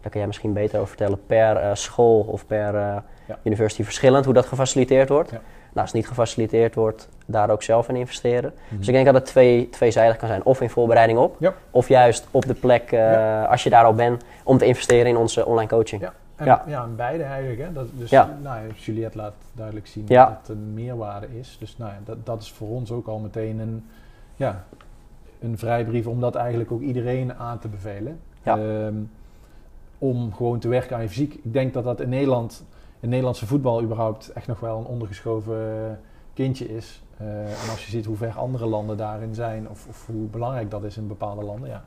daar kan jij misschien beter over vertellen, per eh, school of per eh, Ja. university verschillend hoe dat gefaciliteerd wordt. Ja. Nou, als het niet gefaciliteerd wordt, daar ook zelf in investeren. Mhm. Dus ik denk dat het twee, tweezijdig kan zijn. Of in voorbereiding op, Ja. of juist op de plek, eh, als je daar al bent, om te investeren in onze online coaching. Ja. En, Ja. ja. en beide eigenlijk. Hè? Dat, dus, Ja. nou, Juliette laat duidelijk zien Ja. dat het een meerwaarde is. Dus nou, ja, dat, dat is voor ons ook al meteen een, ja, een vrijbrief om dat eigenlijk ook iedereen aan te bevelen. Ehm, om gewoon te werken aan je fysiek. Ik denk dat dat in Nederland, in Nederlandse voetbal überhaupt echt nog wel een ondergeschoven kindje is. Eh, en als je ziet hoe ver andere landen daarin zijn of, of hoe belangrijk dat is in bepaalde landen, ja.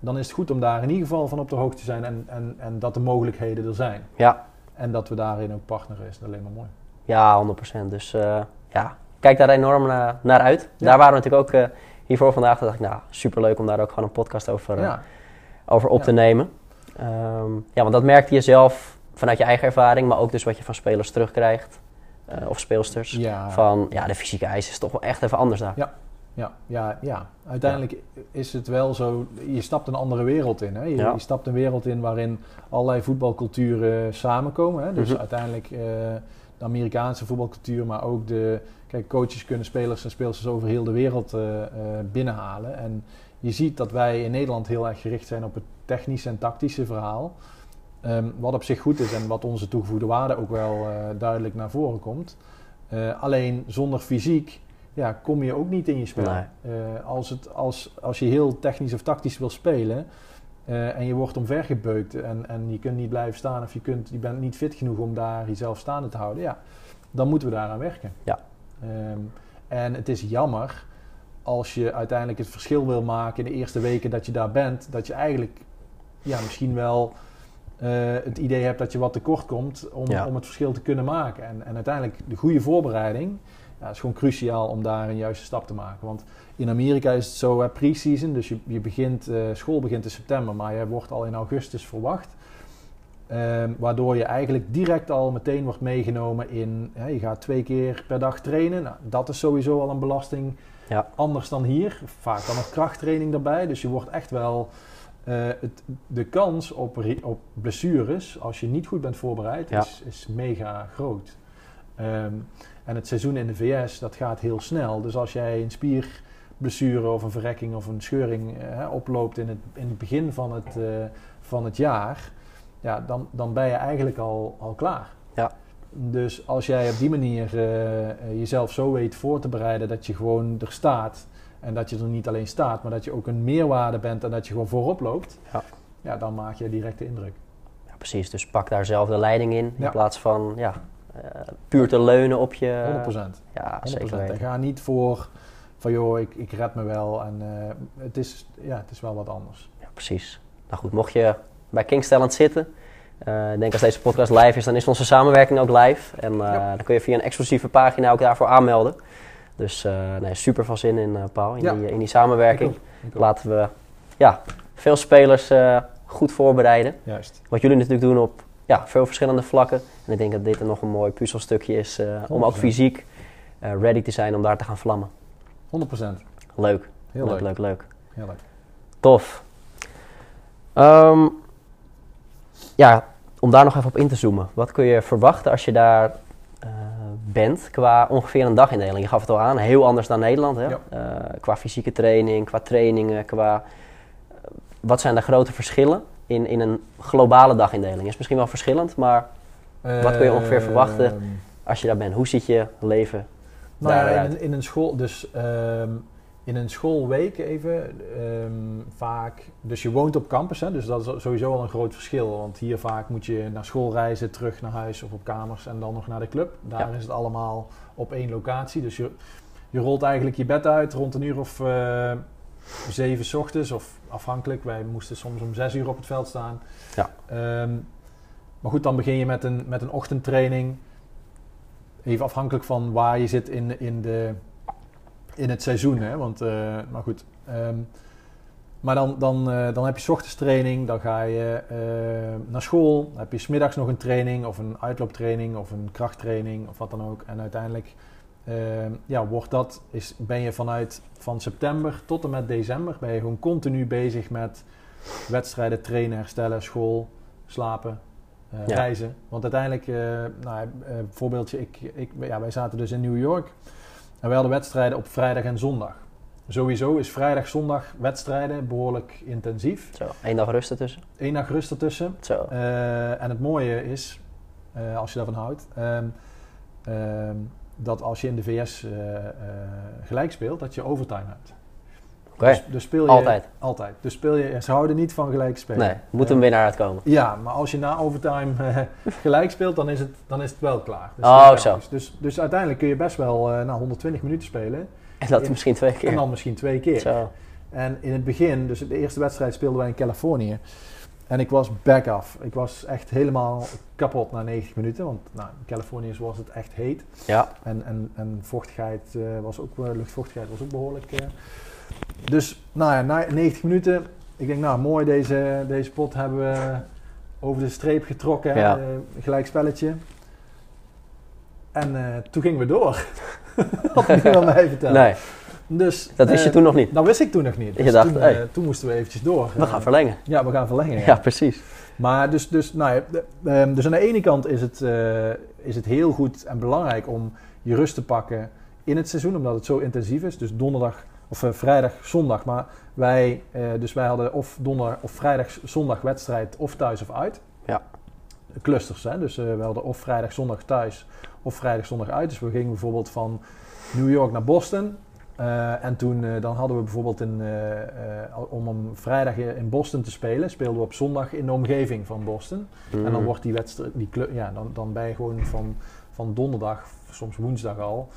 Dan is het goed om daar in ieder geval van op de hoogte te zijn en, en, en dat de mogelijkheden er zijn. Ja, En dat we daarin ook partneren is alleen maar mooi. ja 100%. Dus eh, ja, kijk daar enorm naar, naar uit. Ja. Daar waren we natuurlijk ook eh, hiervoor vandaag. Dacht ik, nou, superleuk om daar ook gewoon een podcast over, eh, Ja, over op Ja. te nemen. Ehm, ja, want dat merkte je zelf vanuit je eigen ervaring, maar ook dus wat je van spelers terugkrijgt. eh, of speelsters. ja, Van ja, de fysieke eis is toch wel echt even anders daar. Ja. Ja, ja, ja. Uiteindelijk is het wel zo, je stapt een andere wereld in. Hè? Je, Ja. je stapt een wereld in waarin allerlei voetbalculturen samenkomen. Hè? Dus Mhm. uiteindelijk eh, de Amerikaanse voetbalcultuur, maar ook de... Kijk, coaches kunnen spelers en speelsters over heel de wereld eh, eh, binnenhalen. En je ziet dat wij in Nederland heel erg gericht zijn op het technische en tactische verhaal. Ehm, wat op zich goed is en wat onze toegevoegde waarde ook wel duidelijk naar voren komt. Alleen zonder fysiek ja, kom je ook niet in je spel. Nee. Eh, als, het, als, als je heel technisch of tactisch wil spelen eh, en je wordt omvergebeukt en, en je kunt niet blijven staan of je, kunt, je bent niet fit genoeg om daar jezelf staande te houden, ja, dan moeten we daaraan werken. Ja. Ehm, en het is jammer als je uiteindelijk het verschil wil maken in de eerste weken dat je daar bent, dat je eigenlijk ja, misschien wel eh, het idee hebt dat je wat tekort komt om, Ja. om het verschil te kunnen maken. En, en uiteindelijk de goede voorbereiding ja, is gewoon cruciaal om daar een juiste stap te maken. Want in Amerika is het zo, pre-season, dus je, je begint, eh, school begint in september, maar je wordt al in augustus verwacht. Ehm, waardoor je eigenlijk direct al meteen wordt meegenomen in, je gaat twee keer per dag trainen. Nou, dat is sowieso al een belasting Ja. anders dan hier. Vaak dan nog krachttraining daarbij. Dus je wordt echt wel eh, het, de kans op, op blessures, als je niet goed bent voorbereid, Ja. is, is mega groot. Ehm, en het seizoen in de VS, dat gaat heel snel. Dus als jij een spierblessure of een verrekking of een scheuring eh, oploopt in het, in het begin van het, eh, van het jaar, ja, dan, dan ben je eigenlijk al, al klaar. Ja. Dus als jij op die manier eh, jezelf zo weet voor te bereiden dat je gewoon er staat en dat je er niet alleen staat, maar dat je ook een meerwaarde bent en dat je gewoon voorop loopt, Ja. ja, dan maak je directe indruk. Ja, precies. Dus pak daar zelf de leiding in. In plaats van ja, puur te leunen op je... 100%. Ja, 100%. zeker En ga niet voor van joh, ik, ik red me wel. En eh, het, is, ja, het is wel wat anders. Ja, precies. Nou goed, mocht je bij King's Talent zitten... eh, ik denk als deze podcast live is, dan is onze samenwerking ook live. En eh, Ja. dan kun je via een exclusieve pagina ook daarvoor aanmelden. Dus eh, nee, super veel zin in, eh, Paul, in, Ja. die, in die samenwerking. Ik ook. Ik ook. Laten we ja, veel spelers eh, goed voorbereiden. Juist. Wat jullie natuurlijk doen op ja, veel verschillende vlakken. En ik denk dat dit er nog een mooi puzzelstukje is eh, om ook 100%. fysiek eh, ready te zijn om daar te gaan vlammen. 100%. Leuk. Heel leuk, leuk. leuk, leuk. Heel leuk. Tof. Ehm, ja, om daar nog even op in te zoomen. Wat kun je verwachten als je daar eh, bent qua ongeveer een dagindeling? Je gaf het al aan, heel anders dan Nederland. Hè? Ja. Qua fysieke training, qua trainingen, qua... wat zijn de grote verschillen in, in een globale dagindeling? Is misschien wel verschillend, maar Wat kun je ongeveer verwachten? Ehm, als je daar bent, hoe ziet je leven Nou ja, in, een- in een school, dus ehm, in een schoolweek even, ehm, vaak, dus je woont op campus, hè, dus dat is sowieso al een groot verschil. Want hier vaak moet je naar school reizen, terug naar huis of op kamers en dan nog naar de club. Daar Ja. is het allemaal op één locatie. Dus je, je rolt eigenlijk je bed uit rond een uur of eh, zeven 's ochtends, of afhankelijk. Wij moesten soms om zes uur op het veld staan. Ja. Maar goed, dan begin je met een, met een ochtendtraining. Even afhankelijk van waar je zit in, in, de, in het seizoen. Hè? Want, eh, maar goed. ehm, maar dan, dan, eh, dan heb je 's ochtends training, dan ga je eh, naar school. Dan heb je 's middags nog een training of een uitlooptraining of een krachttraining of wat dan ook. En uiteindelijk ehm, ja, wordt dat, is, ben je vanuit van september tot en met december ben je gewoon continu bezig met wedstrijden, trainen, herstellen, school, slapen, eh, Ja. reizen. Want uiteindelijk, eh nou, eh, voorbeeldje, ik, ik, ja, wij zaten dus in New York en wij hadden wedstrijden op vrijdag en zondag. Sowieso is vrijdag, zondag wedstrijden behoorlijk intensief. Zo, één dag rust ertussen. Eén dag rust ertussen. Zo. En het mooie is, als je daarvan houdt, ehm, ehm, dat als je in de VS gelijk speelt, dat je overtime hebt. Dus, dus speel je, altijd. Altijd. Dus speel je, ze houden niet van gelijk spelen. Nee, moet een winnaar uitkomen. ja, maar als je na overtime eh, gelijk speelt, dan is, het, dan is het wel klaar. Dus Oh, zo. Dus, dus uiteindelijk kun je best wel eh na 120 minuten spelen. En dat in- misschien twee En keer. dan misschien twee keer. Zo. En in het begin, dus de eerste wedstrijd speelden wij in Californië. En ik was back off. Ik was echt helemaal kapot na 90 minuten. Want nou, in Californië was het echt heet. Ja, En, en, en vochtigheid eh, was ook, luchtvochtigheid was ook behoorlijk. Dus nou ja, na 90 minuten. Ik denk, nou mooi, deze, deze pot hebben we over de streep getrokken. Ja. eh, gelijk spelletje. En eh, toen gingen we door. Had niemand mij verteld. nee, Dus, dat wist je eh, toen nog niet. Dat wist ik toen nog niet. Je Dus dacht, toen, hey. toen moesten we eventjes door. We gaan verlengen. Ja, we gaan verlengen. Ja. Ja, precies. Maar dus, dus, nou ja, ehm, dus aan de ene kant is het, is het heel goed en belangrijk om je rust te pakken in het seizoen, omdat het zo intensief is. Dus donderdag of eh, vrijdag, zondag. Maar wij, eh, dus wij hadden of donderdag of vrijdag, zondag wedstrijd of thuis of uit. Ja. Clusters, hè. Dus eh, we hadden of vrijdag, zondag thuis of vrijdag, zondag uit. Dus we gingen bijvoorbeeld van New York naar Boston. En toen dan hadden we bijvoorbeeld in, om om vrijdag in Boston te spelen, speelden we op zondag in de omgeving van Boston. En dan Mm. wordt die wedstrijd, die clu- ja, dan, dan ben je gewoon van, van donderdag, soms woensdag al,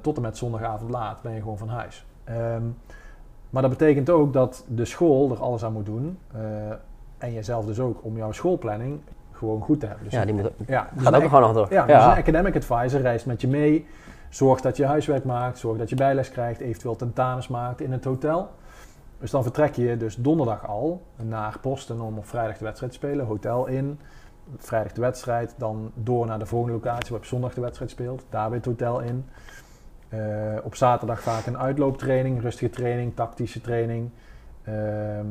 tot en met zondagavond laat ben je gewoon van huis. Ehm, maar dat betekent ook dat de school er alles aan moet doen, eh, en jezelf dus ook, om jouw schoolplanning gewoon goed te hebben. Dus Ja, die moet, ja, dus gaat ook nog gewoon nog door. ja, dus een academic advisor reist met je mee. Zorgt dat je huiswerk maakt. Zorgt dat je bijles krijgt. Eventueel tentamens maakt in het hotel. Dus dan vertrek je dus donderdag al naar Boston om op vrijdag de wedstrijd te spelen. Hotel in. Vrijdag de wedstrijd. Dan door naar de volgende locatie waar je op zondag de wedstrijd speelt. Daar weer het hotel in. Eh, op zaterdag vaak een uitlooptraining. Rustige training. Tactische training. Ehm,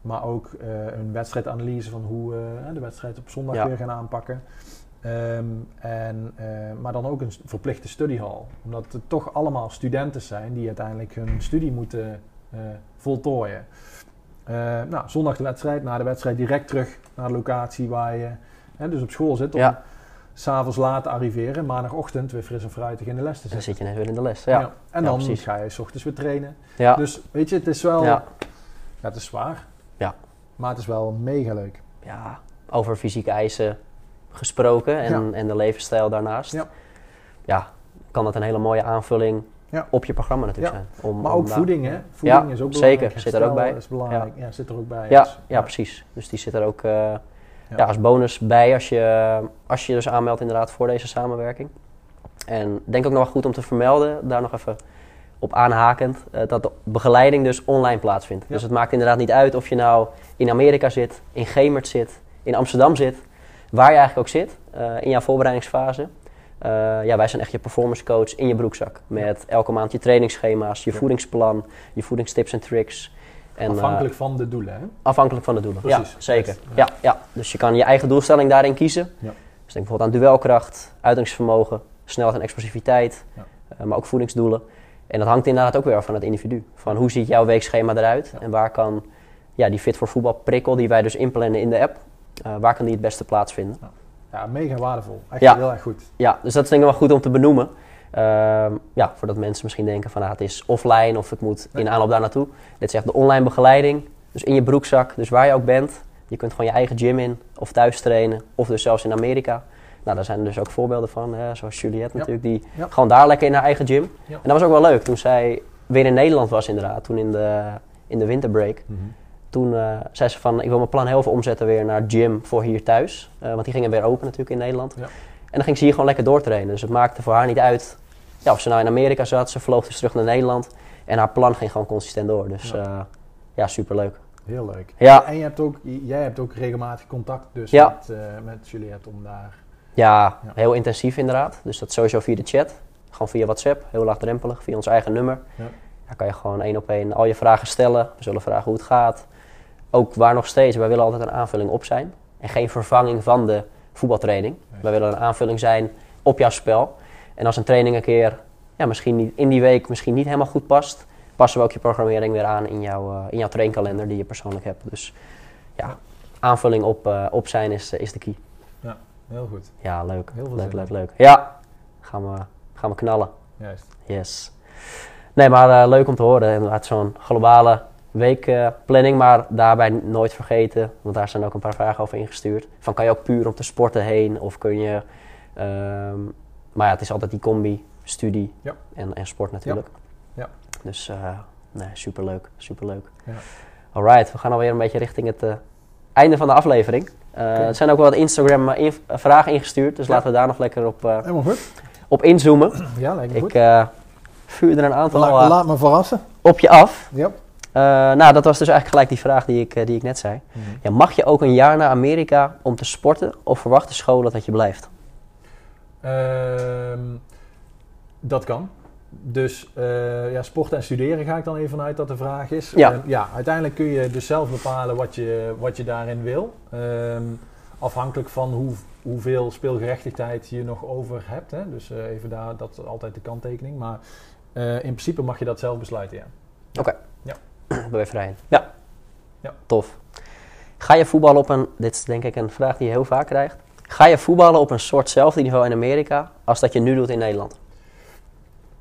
maar ook eh, een wedstrijdanalyse van hoe we de wedstrijd op zondag Ja. weer gaan aanpakken. Ehm, en, eh, maar dan ook een verplichte studiehal. Omdat het toch allemaal studenten zijn die uiteindelijk hun studie moeten eh, voltooien. Eh, nou, zondag de wedstrijd, na de wedstrijd direct terug naar de locatie waar je hè, dus op school zit. Om Ja. S'avonds laat arriveren, maandagochtend weer fris en fruitig in de les te Dan zitten. zit je net weer in de les. Ja, ja. En dan precies. ga je s ochtends weer trainen. ja. Dus weet je, het is wel, ja. het is zwaar. Ja. Maar het is wel mega leuk. ja, over fysieke eisen gesproken en, en de levensstijl daarnaast. Ja. Ja, kan dat een hele mooie aanvulling op je programma natuurlijk zijn. Om, Maar ook voeding, hè? Voeding is ook zeker. belangrijk. Zit er ook bij. is belangrijk. Ja. zit er ook bij. Ja, Dus, ja, precies. Dus die zit er ook eh, ja. als bonus bij als je, als je dus aanmeldt inderdaad voor deze samenwerking. En denk ook nog wel goed om te vermelden, daar nog even op aanhakend, eh, dat de begeleiding dus online plaatsvindt. Ja. Dus het maakt inderdaad niet uit of je nou in Amerika zit, in Gemert zit, in Amsterdam zit, waar je eigenlijk ook zit eh, in jouw voorbereidingsfase. Eh, ja, wij zijn echt je performance coach in je broekzak. Met elke maand je trainingsschema's, je Ja. voedingsplan, je voedingstips en tricks. En, eh, Afhankelijk van de doelen, hè? afhankelijk van de doelen. Precies. Ja, zeker. Ja. Ja, Dus je kan je eigen doelstelling daarin kiezen. Ja. Dus denk bijvoorbeeld aan duelkracht, uithoudingsvermogen, snelheid en explosiviteit, Ja. eh, maar ook voedingsdoelen. En dat hangt inderdaad ook weer af van het individu. Van hoe ziet jouw weekschema eruit en waar kan ja, die fit voor voetbal prikkel die wij dus inplannen in de app, eh, waar kan die het beste plaatsvinden? Ja, mega waardevol. Echt heel erg goed. Ja, dus dat is denk ik wel goed om te benoemen. Ehm, ja, voordat mensen misschien denken van ah, het is offline of ik moet in aanloop daar naartoe. Dit is echt de online begeleiding. Dus in je broekzak, dus waar je ook bent. Je kunt gewoon je eigen gym in of thuis trainen of dus zelfs in Amerika. Nou, daar zijn er dus ook voorbeelden van, hè, zoals Juliette Ja. natuurlijk, die Ja. gewoon daar lekker in haar eigen gym. Ja. En dat was ook wel leuk toen zij weer in Nederland was inderdaad, toen in de, in de winterbreak. Toen eh, zei ze van, ik wil mijn plan heel veel omzetten weer naar gym voor hier thuis. Eh, want die gingen weer open natuurlijk in Nederland. En dan ging ze hier gewoon lekker doortrainen. Dus het maakte voor haar niet uit ja, of ze nou in Amerika zat. Ze vloog dus terug naar Nederland. En haar plan ging gewoon consistent door. Dus Ja. ja, ja superleuk. Heel leuk. Ja. En je hebt ook, jij hebt ook regelmatig contact dus Ja. met, eh, met Juliette om daar... Ja, Ja. heel intensief inderdaad. Dus dat sowieso via de chat. Gewoon via WhatsApp, heel laagdrempelig, via ons eigen nummer. Ja. Daar kan je gewoon één op één al je vragen stellen. We zullen vragen hoe het gaat. Ook waar nog steeds, wij willen altijd een aanvulling op zijn. En geen vervanging van de voetbaltraining. Nee. Wij willen een aanvulling zijn op jouw spel. En als een training een keer, ja, misschien niet, in die week misschien niet helemaal goed past, passen we ook je programmering weer aan in jouw, eh, in jouw trainkalender die je persoonlijk hebt. Dus ja, Ja. aanvulling op, eh, op zijn is, eh, is de key. Heel goed. Ja, leuk. Heel veel leuk, leuk, leuk. Ja, gaan we, gaan we knallen. Juist. Yes. Nee, maar leuk om te horen. Inderdaad, zo'n globale weekplanning, maar daarbij nooit vergeten, want daar zijn ook een paar vragen over ingestuurd. Van kan je ook puur om te sporten heen of kun je... ehm, maar ja, het is altijd die combi, studie Ja. en, en sport natuurlijk. Ja. Dus eh nee, superleuk, superleuk. Ja. Alright, we gaan alweer een beetje richting het eh, einde van de aflevering. Oké. Er zijn ook wel wat Instagram inv- vragen ingestuurd, dus Ja. laten we daar nog lekker op, Helemaal goed. op inzoomen. Ja, lijkt me Ik goed. vuur er een aantal La- laat me verrassen. op je af. Ja. Eh, nou, dat was dus eigenlijk gelijk die vraag die ik, eh, die ik net zei. Ja, mag je ook een jaar naar Amerika om te sporten of verwachten scholen dat je blijft? Ehm, dat kan. Dus eh, ja, sporten en studeren ga ik dan even vanuit dat de vraag is. Ja. Ja, uiteindelijk kun je dus zelf bepalen wat je, wat je daarin wil. Ehm, afhankelijk van hoe, hoeveel speelgerechtigheid je nog over hebt. Hè? Dus even daar, dat is altijd de kanttekening. Maar in principe mag je dat zelf besluiten, ja. Ben je vrij? Ja. Ja. Tof. Ga je voetballen op een, dit is denk ik een vraag die je heel vaak krijgt. Ga je voetballen op een soortzelfde niveau in Amerika als dat je nu doet in Nederland?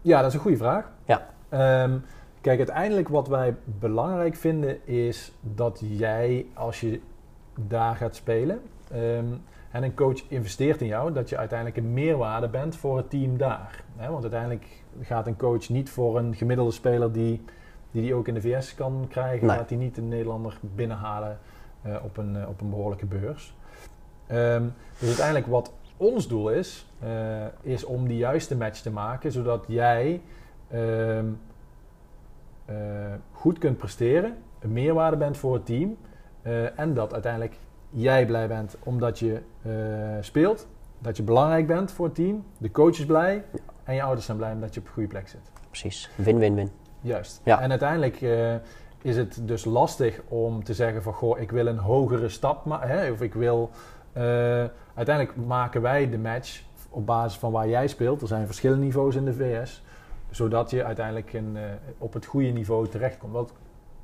Ja, dat is een goede vraag. Ja. Ehm, kijk, uiteindelijk wat wij belangrijk vinden is dat jij, als je daar gaat spelen ehm, en een coach investeert in jou, dat je uiteindelijk een meerwaarde bent voor het team daar. Want uiteindelijk gaat een coach niet voor een gemiddelde speler die die, die ook in de VS kan krijgen, Nee. gaat die niet een Nederlander binnenhalen eh, op, een, eh, op een behoorlijke beurs. Ehm, dus uiteindelijk wat ons doel is, eh, is om die juiste match te maken, zodat jij ehm, eh, goed kunt presteren, een meerwaarde bent voor het team en dat uiteindelijk jij blij bent omdat je speelt, dat je belangrijk bent voor het team, de coach is blij en je ouders zijn blij omdat je op een goede plek zit. Precies. Win-win-win. Juist. Ja. En uiteindelijk eh, is het dus lastig om te zeggen van goh, ik wil een hogere stap maken. Of ik wil. eh, uiteindelijk maken wij de match op basis van waar jij speelt. Er zijn verschillende niveaus in de VS. Zodat je uiteindelijk een, eh, op het goede niveau terechtkomt. Want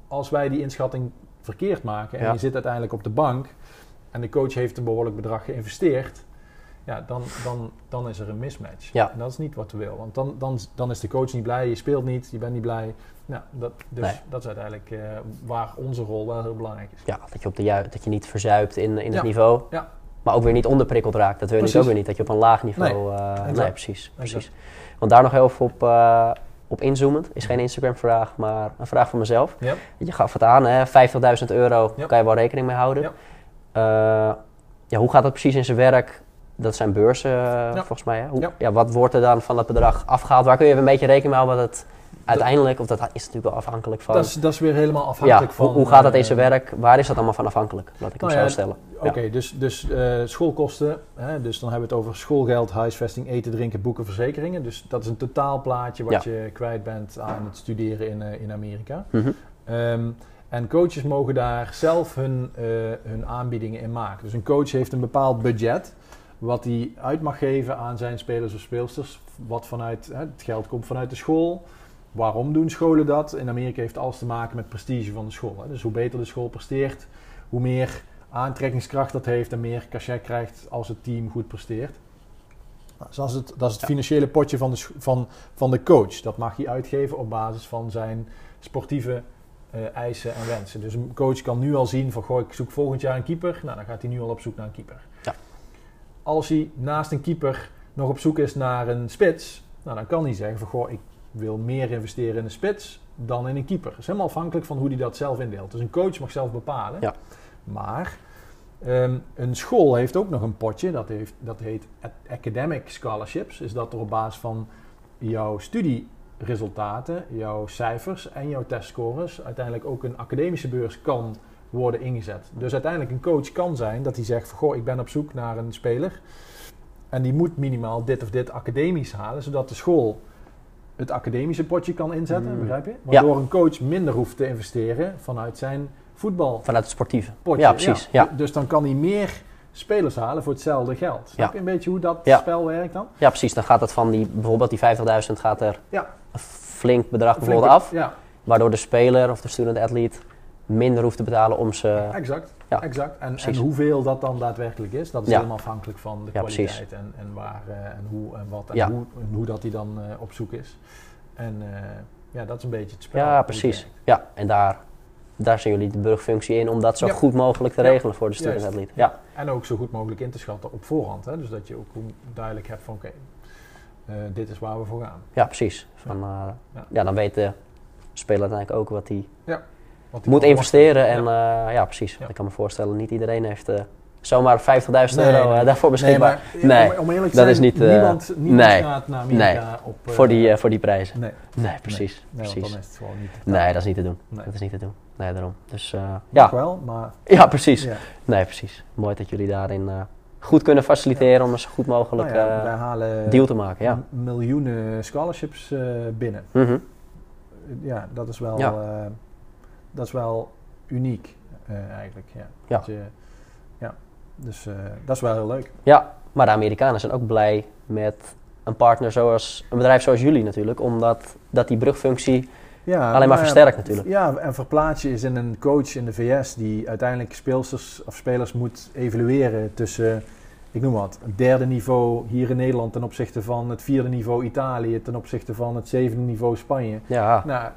als wij die inschatting verkeerd maken en Ja. je zit uiteindelijk op de bank en de coach heeft een behoorlijk bedrag geïnvesteerd, ja, dan, dan, dan is er een mismatch. Ja. En dat is niet wat we willen. Want dan, dan, dan is de coach niet blij, je speelt niet, je bent niet blij. Nou, dat, dus Nee. dat is uiteindelijk eh, waar onze rol wel heel belangrijk is. Ja, dat je, op de ju- dat je niet verzuipt in, in het niveau. Ja. Maar ook weer niet onderprikkeld raakt. Dat wil je natuurlijk ook weer niet. Dat je op een laag niveau... Nee, eh, nee, precies. Exact. precies. Want daar nog heel even op, eh, op inzoomend. Is geen Instagram vraag, maar een vraag van mezelf. Ja. Je gaf het aan, hè, 50.000 euro kan je wel rekening mee houden. Ja. Eh, ja, hoe gaat dat precies in zijn werk? Dat zijn beurzen, eh, volgens mij. Hè? Hoe, ja. Ja. wat wordt er dan van dat bedrag afgehaald? Waar kun je even een beetje rekening mee houden het uiteindelijk, of dat is natuurlijk wel afhankelijk van... Dat is, dat is weer helemaal afhankelijk ja, van... hoe, hoe gaat dat in eh, zijn werk? Waar is dat allemaal van afhankelijk? Laat ik hem Nou zo ja, stellen. Oké, dus, dus eh, schoolkosten, hè, dus dan hebben we het over schoolgeld, huisvesting, eten, drinken, boeken, verzekeringen. Dus dat is een totaalplaatje wat je kwijt bent aan het studeren in, in Amerika. Mhm. Ehm, en coaches mogen daar zelf hun, hun aanbiedingen in maken. Dus een coach heeft een bepaald budget wat hij uit mag geven aan zijn spelers of speelsters. Wat vanuit, hè, het geld komt vanuit de school. Waarom doen scholen dat? In Amerika heeft alles te maken met prestige van de school. Hè. Dus hoe beter de school presteert, hoe meer aantrekkingskracht dat heeft en meer cachet krijgt als het team goed presteert. Nou, dus dat is het, dat is het Ja. financiële potje van de, van, van de coach. Dat mag hij uitgeven op basis van zijn sportieve eh, eisen en wensen. Dus een coach kan nu al zien van, goh, ik zoek volgend jaar een keeper. Nou, dan gaat hij nu al op zoek naar een keeper. Als hij naast een keeper nog op zoek is naar een spits, nou, dan kan hij zeggen van, goh, ik wil meer investeren in een spits dan in een keeper. Dat is helemaal afhankelijk van hoe hij dat zelf indeelt. Dus een coach mag zelf bepalen. Ja. Maar ehm, een school heeft ook nog een potje, dat, heeft, dat heet Academic Scholarships. Is dat er op basis van jouw studieresultaten, jouw cijfers en jouw testscores uiteindelijk ook een academische beurs kan worden ingezet. Dus uiteindelijk een coach kan zijn dat hij zegt van goh, ik ben op zoek naar een speler en die moet minimaal dit of dit academisch halen, zodat de school het academische potje kan inzetten, Mm. begrijp je? Waardoor een coach minder hoeft te investeren vanuit zijn voetbalpotje. Vanuit het sportieve. Ja, precies. Ja. Dus dan kan hij meer spelers halen voor hetzelfde geld. Snap je een beetje hoe dat spel werkt dan? ja, precies. Dan gaat het van die, bijvoorbeeld die 50.000 gaat er Ja. een flink bedrag bijvoorbeeld af. Waardoor de speler of de student athlete minder hoeft te betalen om ze... exact. Ja, exact. En, hoeveel dat dan daadwerkelijk is, dat is Ja. helemaal afhankelijk van de Ja, kwaliteit en, en waar eh, en hoe en wat en, Ja. hoe, en hoe dat hij dan eh, op zoek is. En eh, ja, dat is een beetje het spel. Ja, precies. Ja, en daar, daar zien jullie de burgfunctie in om dat zo Ja. goed mogelijk te Ja, regelen voor de student juist. athlete. Ja, En ook zo goed mogelijk in te schatten op voorhand. Hè? Dus dat je ook duidelijk hebt van oké, dit is waar we voor gaan. ja precies. Van, Ja. ja. dan weet de speler uiteindelijk ook wat hij die moet investeren. En ja, ja precies. Ik kan me voorstellen, niet iedereen heeft eh, zomaar 50.000 Nee, euro nee. eh, daarvoor beschikbaar. Nee, maar om, om eerlijk te dat zijn, is niet, eh, niemand, niemand nee, gaat naar Amerika op... eh, voor, die, eh, voor die prijzen. nee, Nee, precies. precies. dan is het gewoon niet... Nee, dat is niet te doen. Dat is niet te doen. Nee, daarom. Dus eh, ja. wel, maar... ja, precies. Ja. Nee, precies. Mooi dat jullie daarin eh, goed kunnen faciliteren om een zo goed mogelijk Nou ja, eh, wij halen deal te maken. Ja. miljoenen scholarships eh, binnen. Mhm. Ja, dat is wel, eh, dat is wel uniek eh, eigenlijk. Ja. Ja. Dat je, ja. Dus eh, dat is wel heel leuk. Ja, maar de Amerikanen zijn ook blij met een partner zoals een bedrijf zoals jullie natuurlijk, omdat dat die brugfunctie Ja, alleen maar nou versterkt natuurlijk. Ja, en verplaats je is in een coach in de VS die uiteindelijk speelsters of spelers moet evalueren tussen, ik noem wat, het derde niveau hier in Nederland ten opzichte van het vierde niveau Italië, ten opzichte van het zevende niveau Spanje. Ja, Nou,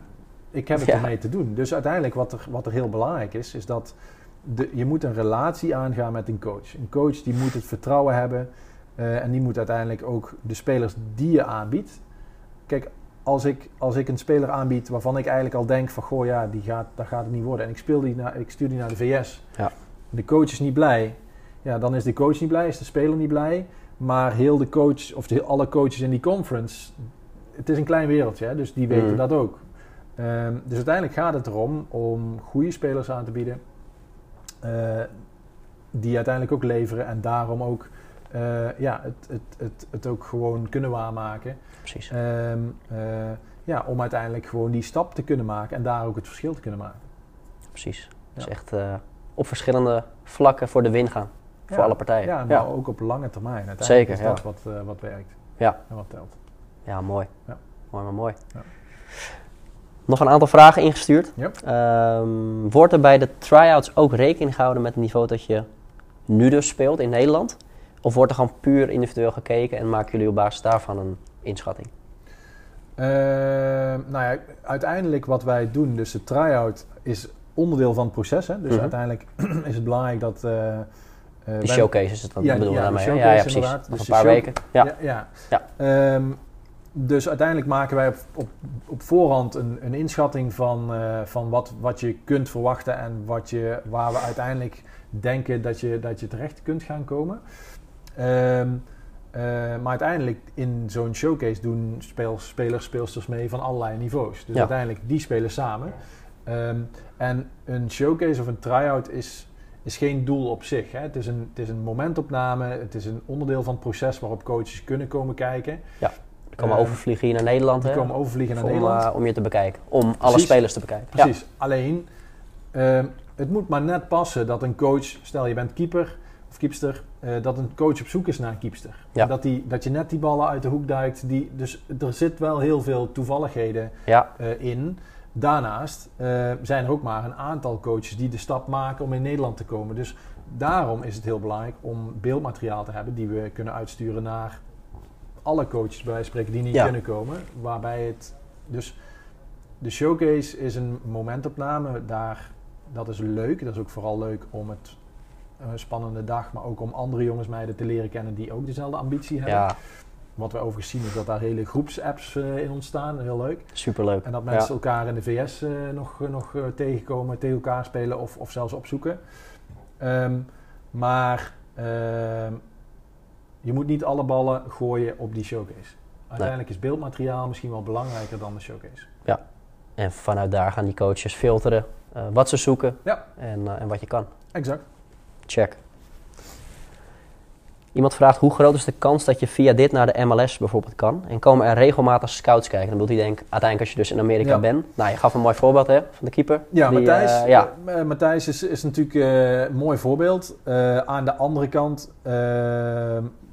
ik heb het Ja. ermee te doen. Dus uiteindelijk wat er, wat er heel belangrijk is, is dat de, je moet een relatie aangaan met een coach. Een coach die moet het vertrouwen hebben eh, en die moet uiteindelijk ook de spelers die je aanbiedt. Kijk, als ik, als ik een speler aanbied waarvan ik eigenlijk al denk van goh ja, die gaat, dat gaat het niet worden. En ik, speel die naar, ik stuur die naar de VS. Ja. De coach is niet blij. Ja, dan is de coach niet blij, is de speler niet blij. Maar heel de coach, of de, alle coaches in die conference, het is een klein wereldje, hè, dus die weten Mm. dat ook. Ehm, dus uiteindelijk gaat het erom om goede spelers aan te bieden. eh, die uiteindelijk ook leveren en daarom ook eh, ja, het, het, het, het ook gewoon kunnen waarmaken. precies. Ehm, eh, ja, om uiteindelijk gewoon die stap te kunnen maken en daar ook het verschil te kunnen maken. precies. Dus Ja. echt op verschillende vlakken voor de win gaan. Voor alle partijen. Ja, Ja, maar ook op lange termijn. Uiteindelijk Zeker, is dat wat, wat werkt Ja. en wat telt. Ja, mooi. Ja. Mooi, maar mooi. Nog een aantal vragen ingestuurd. Ehm, wordt er bij de try-outs ook rekening gehouden met het niveau dat je nu dus speelt in Nederland? Of wordt er gewoon puur individueel gekeken en maken jullie op basis daarvan een inschatting? Ehm, nou ja, uiteindelijk wat wij doen, dus de try-out is onderdeel van het proces. Hè? Dus Mhm. uiteindelijk is het belangrijk dat... eh, eh, De showcase is het dan, Ja, bedoel je ja, daarmee? ja, ja, precies. Dus een paar weken. Ja. Ja. Ja. Ehm, dus uiteindelijk maken wij op, op, op voorhand een, een inschatting van, eh, van wat, wat je kunt verwachten en wat je, waar we uiteindelijk denken dat je, dat je terecht kunt gaan komen. Ehm, Eh, maar uiteindelijk in zo'n showcase doen speel, spelers, speelsters mee van allerlei niveaus. Dus Ja. uiteindelijk die spelen samen. Ehm, en een showcase of een try-out is, is geen doel op zich. Hè. Het, is een, het is een momentopname, het is een onderdeel van het proces waarop coaches kunnen komen kijken. Die komen Eh, overvliegen hier naar Nederland, Die hè? komen overvliegen naar om, Nederland. eh, om je te bekijken. Om alle spelers te bekijken. Precies. Alleen, ehm, het moet maar net passen dat een coach, stel je bent keeper of keepster, eh, dat een coach op zoek is naar een keepster. Ja. Dat, die, dat je net die ballen uit de hoek duikt. Die, dus er zit wel heel veel toevalligheden Ja, in. Daarnaast zijn er ook maar een aantal coaches die de stap maken om in Nederland te komen. Dus daarom is het heel belangrijk om beeldmateriaal te hebben die we kunnen uitsturen naar alle coaches bij wijze spreken die niet Ja. kunnen komen. Waarbij het dus de showcase is een momentopname. Daar, dat is leuk. Dat is ook vooral leuk om het een spannende dag, maar ook om andere jongens meiden te leren kennen die ook dezelfde ambitie hebben. ja Wat we overigens zien is dat daar hele groepsapps eh, in ontstaan. Heel leuk. superleuk. En dat Ja. mensen elkaar in de VS eh, nog, nog eh, tegenkomen, tegen elkaar spelen of, of zelfs opzoeken. Ehm, maar ehm, je moet niet alle ballen gooien op die showcase. Uiteindelijk is beeldmateriaal misschien wel belangrijker dan de showcase. En vanuit daar gaan die coaches filteren eh, wat ze zoeken Ja. en, eh, en wat je kan. Exact. Check. Iemand vraagt hoe groot is de kans dat je via dit naar de MLS bijvoorbeeld kan? En komen er regelmatig scouts kijken? Dan bedoelt hij denk uiteindelijk als je dus in Amerika Ja. bent. Nou, je gaf een mooi voorbeeld hè, van de keeper. Ja, Die, Matthijs, eh, ja. Matthijs is, is natuurlijk een mooi voorbeeld. Aan de andere kant,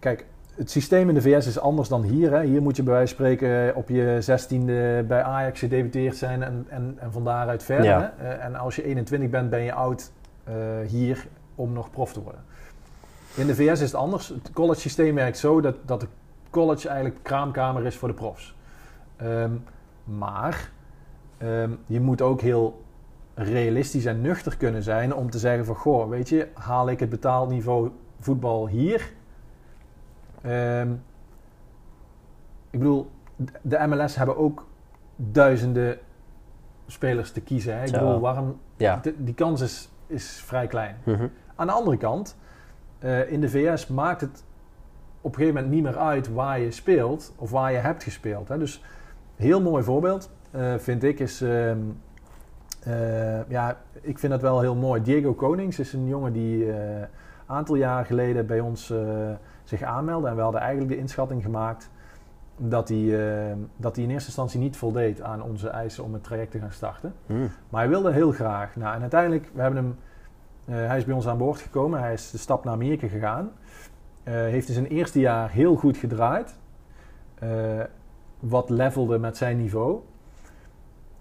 kijk, het systeem in de VS is anders dan hier. Hè. Hier moet je bij wijze van spreken op je zestiende bij Ajax gedebuteerd zijn en, en, en van daaruit verder. Ja. Hè. Eh, en als je 21 bent, ben je oud eh, hier om nog prof te worden. In de VS is het anders. Het college systeem werkt zo dat, dat de college eigenlijk kraamkamer is voor de profs. Ehm, maar ehm, je moet ook heel realistisch en nuchter kunnen zijn om te zeggen van goh, weet je, haal ik het betaald niveau voetbal hier? Ehm, ik bedoel, de MLS hebben ook duizenden spelers te kiezen. Hè? Ik Zo. bedoel, waarom? Ja. de- die kans is, is vrij klein. Mhm. Aan de andere kant, eh, in de VS maakt het op een gegeven moment niet meer uit waar je speelt of waar je hebt gespeeld. Hè. Dus heel mooi voorbeeld eh, vind ik is, ehm, eh, ja, ik vind dat wel heel mooi. Diego Konings is een jongen die een aantal jaar geleden bij ons zich aanmeldde en we hadden eigenlijk de inschatting gemaakt dat hij, eh, dat hij in eerste instantie niet voldeed aan onze eisen om het traject te gaan starten. Mm. Maar hij wilde heel graag. Nou, en uiteindelijk, we hebben hem, eh, hij is bij ons aan boord gekomen. Hij is de stap naar Amerika gegaan. Eh, heeft in zijn eerste jaar heel goed gedraaid. Wat levelde met zijn niveau.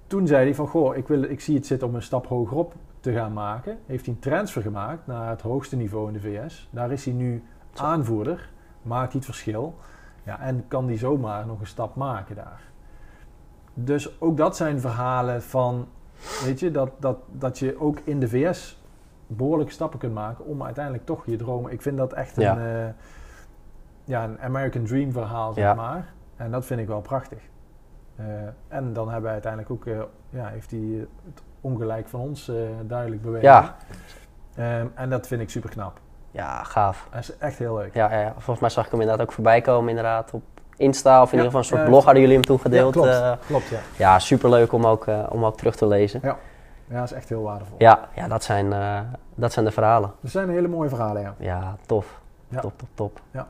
Toen zei hij van, goh, ik, wil, ik zie het zitten om een stap hogerop te gaan maken. Heeft hij een transfer gemaakt naar het hoogste niveau in de VS. Daar is hij nu Zo. aanvoerder. Maakt hij het verschil. Ja, en kan hij zomaar nog een stap maken daar. Dus ook dat zijn verhalen van, weet je, dat, dat, dat je ook in de VS behoorlijke stappen kunt maken om uiteindelijk toch je dromen. Ik vind dat echt Ja. een, eh, ja, een American Dream verhaal, zeg Ja. maar. En dat vind ik wel prachtig. Eh, en dan hebben we uiteindelijk ook, eh, ja, heeft hij het ongelijk van ons duidelijk bewezen. Ja. Ehm, en dat vind ik super knap. Ja, gaaf. Dat is echt heel leuk. Ja, ja, ja. volgens mij zag ik hem inderdaad ook voorbij komen inderdaad op Insta. Of in Ja, ieder geval een soort ja, blog hadden jullie hem toen gedeeld. Ja, klopt. eh. klopt, ja. ja, superleuk om ook, eh, om ook terug te lezen. Ja, dat is echt heel waardevol. Ja, ja dat, zijn, eh, dat zijn de verhalen. Dat zijn hele mooie verhalen, ja. Ja, tof. Ja. Top, top, top. Ja.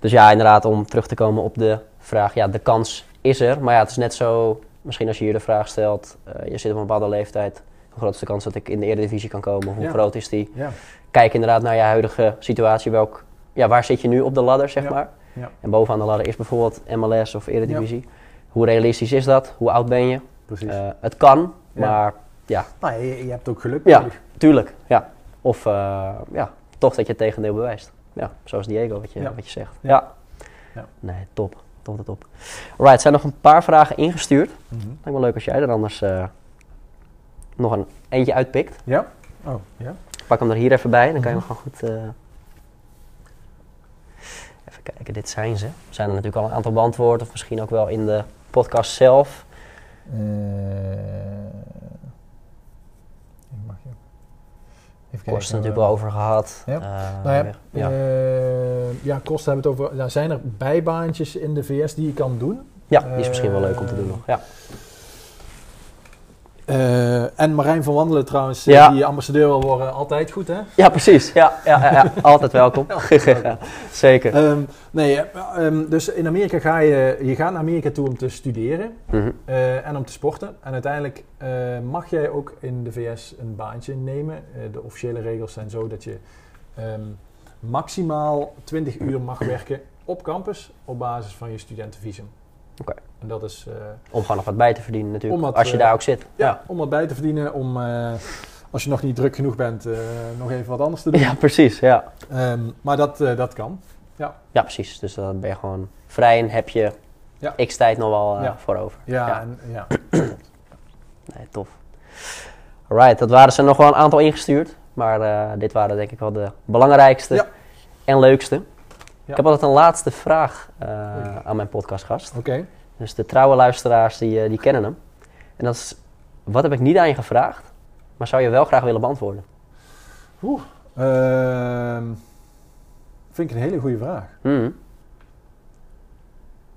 Dus ja, inderdaad, om terug te komen op de vraag. Ja, de kans is er. Maar ja, het is net zo, misschien als je hier de vraag stelt. je zit op een bepaalde leeftijd. Hoe groot is de kans dat ik in de Eredivisie kan komen? Hoe Ja. groot is die? Ja, Kijk inderdaad naar je huidige situatie. Welk, ja, waar zit je nu op de ladder, zeg Ja. maar? Ja. En bovenaan de ladder is bijvoorbeeld MLS of Eredivisie. Hoe realistisch is dat? Hoe oud ben je? precies. Eh, het kan, maar ja, nou, je, je hebt ook geluk Ja. tuurlijk. Ja. Of eh, ja, toch dat je het tegendeel bewijst. Ja, zoals Diego, wat je, wat je zegt. Ja. Nee, top. Top, top, top. Alright, er zijn nog een paar vragen ingestuurd. Mhm. Lijkt me leuk als jij er anders eh, nog een eentje uitpikt. Ja? Oh, ja. Pak hem er hier even bij, dan kan je Mhm. hem gewoon goed... eh, Even kijken, dit zijn ze. Er zijn er natuurlijk al een aantal beantwoord, of misschien ook wel in de podcast zelf. Eh, mag je- Even Kosten natuurlijk wel over gehad. Ja. Eh, Nou ja, ja. eh, ja, kosten hebben we het over. Ja, zijn er bijbaantjes in de VS die je kan doen? ja, die is misschien wel leuk om te doen nog. Ja. Eh, en Marijn van Wandelen trouwens, eh, Ja. die ambassadeur wil worden, altijd goed hè? ja, precies. Ja, ja, ja, ja. altijd welkom. Zeker. Ehm, nee, eh, ehm, dus in Amerika ga je, je gaat naar Amerika toe om te studeren Mhm. en om te sporten. En uiteindelijk mag jij ook in de VS een baantje nemen. De officiële regels zijn zo dat je ehm, maximaal 20 uur mag werken op campus op basis van je studentenvisum. Oké. En dat is eh, Om gewoon nog wat bij te verdienen natuurlijk. Wat, als je eh, daar ook zit. ja, om wat bij te verdienen, om eh, als je nog niet druk genoeg bent, eh, nog even wat anders te doen. Ja, precies. Ja. Ehm, maar dat, eh, dat kan. ja, precies. Dus dan ben je gewoon vrij en heb je Ja. x tijd nog wel eh, Ja. voor over. Ja, Ja. En, ja. Nee, tof. Alright, dat waren ze nog wel een aantal ingestuurd. Maar eh, dit waren denk ik wel de belangrijkste Ja. en leukste. Ik heb altijd een laatste vraag eh, aan mijn podcastgast. Oké. Dus de trouwe luisteraars die, eh, die kennen hem. En dat is, wat heb ik niet aan je gevraagd, maar zou je wel graag willen beantwoorden? Oeh. Ehm, vind ik een hele goede vraag. Mhm.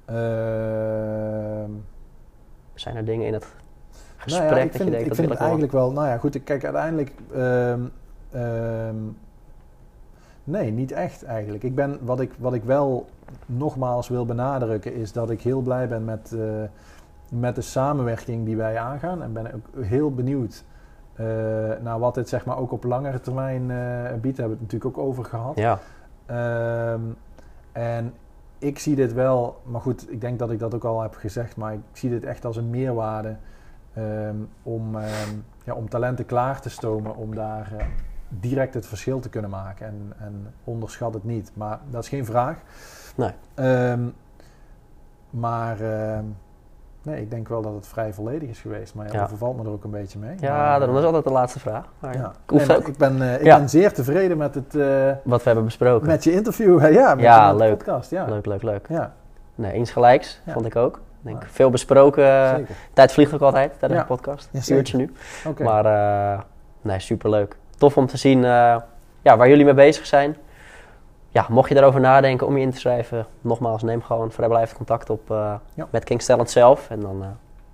Ehm, Zijn er dingen in het nou ja, gesprek ik dat vind, je denkt, ik dat vind het eigenlijk wel... Nou ja, goed. ik- Kijk, uiteindelijk... ehm, nee, niet echt eigenlijk. Ik ben, wat, ik, wat ik wel nogmaals wil benadrukken... is dat ik heel blij ben met, eh, met de samenwerking die wij aangaan. En ben ook heel benieuwd... eh, naar wat dit zeg maar ook op langere termijn eh, biedt. Daar hebben we het natuurlijk ook over gehad. Ja, Ehm, en ik zie dit wel, maar goed, ik denk dat ik dat ook al heb gezegd, maar ik zie dit echt als een meerwaarde ehm, om, ehm, ja, om talenten klaar te stomen, om daar direct het verschil te kunnen maken. En, en onderschat het niet, maar dat is geen vraag. Nee. Ehm, maar ehm, nee, ik denk wel dat het vrij volledig is geweest, maar ja, Ja. dat vervalt me er ook een beetje mee. ja Maar, dat is altijd de laatste vraag. Maar ja. ik, hoef Nee, maar ook ik, ben, eh, ik Ja. ben zeer tevreden met het... eh, wat we hebben besproken. met je interview, ja, met, Ja, je, met leuk. podcast. Ja, Leuk, leuk, leuk. ja Nee, eens gelijks, vond ik ook. Ik denk, veel besproken. eh, zeker. tijd vliegt ook altijd tijdens de podcast. Ja, uurtje nu. Oké. Maar eh, nee, superleuk. Tof om te zien eh, ja, waar jullie mee bezig zijn. Ja, mocht je daarover nadenken om je in te schrijven, nogmaals, neem gewoon vrijblijvend contact op eh, Ja. met King's Talent zelf. En dan eh,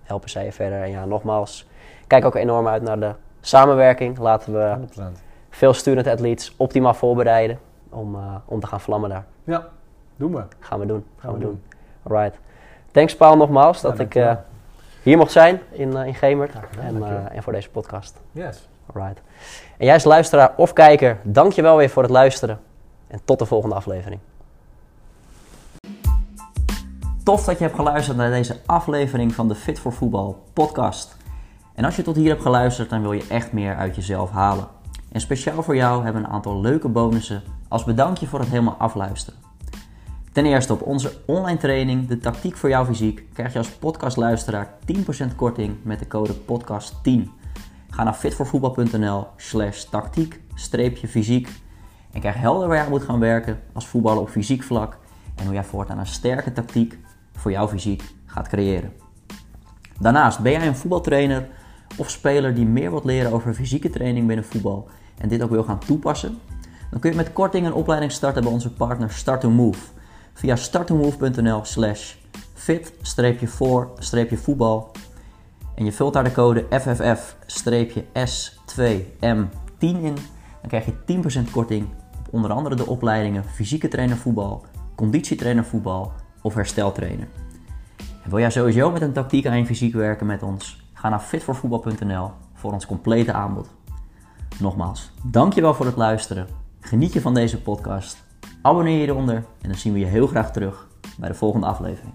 helpen zij je verder. En ja, nogmaals, kijk ook enorm uit naar de samenwerking. Laten we 100%. veel student athletes optimaal voorbereiden om, om te gaan vlammen daar. Ja, doen we. Gaan we doen. Gaan we doen. Alright. Thanks Paul nogmaals Ja, dat ik hier mocht zijn in, in Gemert. En, en voor deze podcast. Yes. En jij als luisteraar of kijker, dank je wel weer voor het luisteren. En tot de volgende aflevering. Tof dat je hebt geluisterd naar deze aflevering van de Fit voor Voetbal podcast. En als je tot hier hebt geluisterd, dan wil je echt meer uit jezelf halen. En speciaal voor jou hebben we een aantal leuke bonussen als bedankje voor het helemaal afluisteren. Ten eerste op onze online training, de tactiek voor jouw fysiek, krijg je als podcastluisteraar 10% korting met de code podcast10. Ga naar fitvoorvoetbal.nl slash tactiek fysiek en krijg helder waar jij moet gaan werken als voetballer op fysiek vlak en hoe jij voortaan een sterke tactiek voor jouw fysiek gaat creëren. Daarnaast ben jij een voetbaltrainer of speler die meer wilt leren over fysieke training binnen voetbal en dit ook wil gaan toepassen, dan kun je met korting een opleiding starten bij onze partner Start to Move via startomove.nl slash fit-voor-voetbal en je vult daar de code FFF-S2M10 in, dan krijg je 10% korting op onder andere de opleidingen fysieke trainer voetbal, conditietrainer voetbal of hersteltrainer. En wil jij sowieso met een tactiek je fysiek werken met ons? Ga naar fitvoorvoetbal.nl voor ons complete aanbod. Nogmaals, dankjewel voor het luisteren. Geniet je van deze podcast. Abonneer je eronder en dan zien we je heel graag terug bij de volgende aflevering.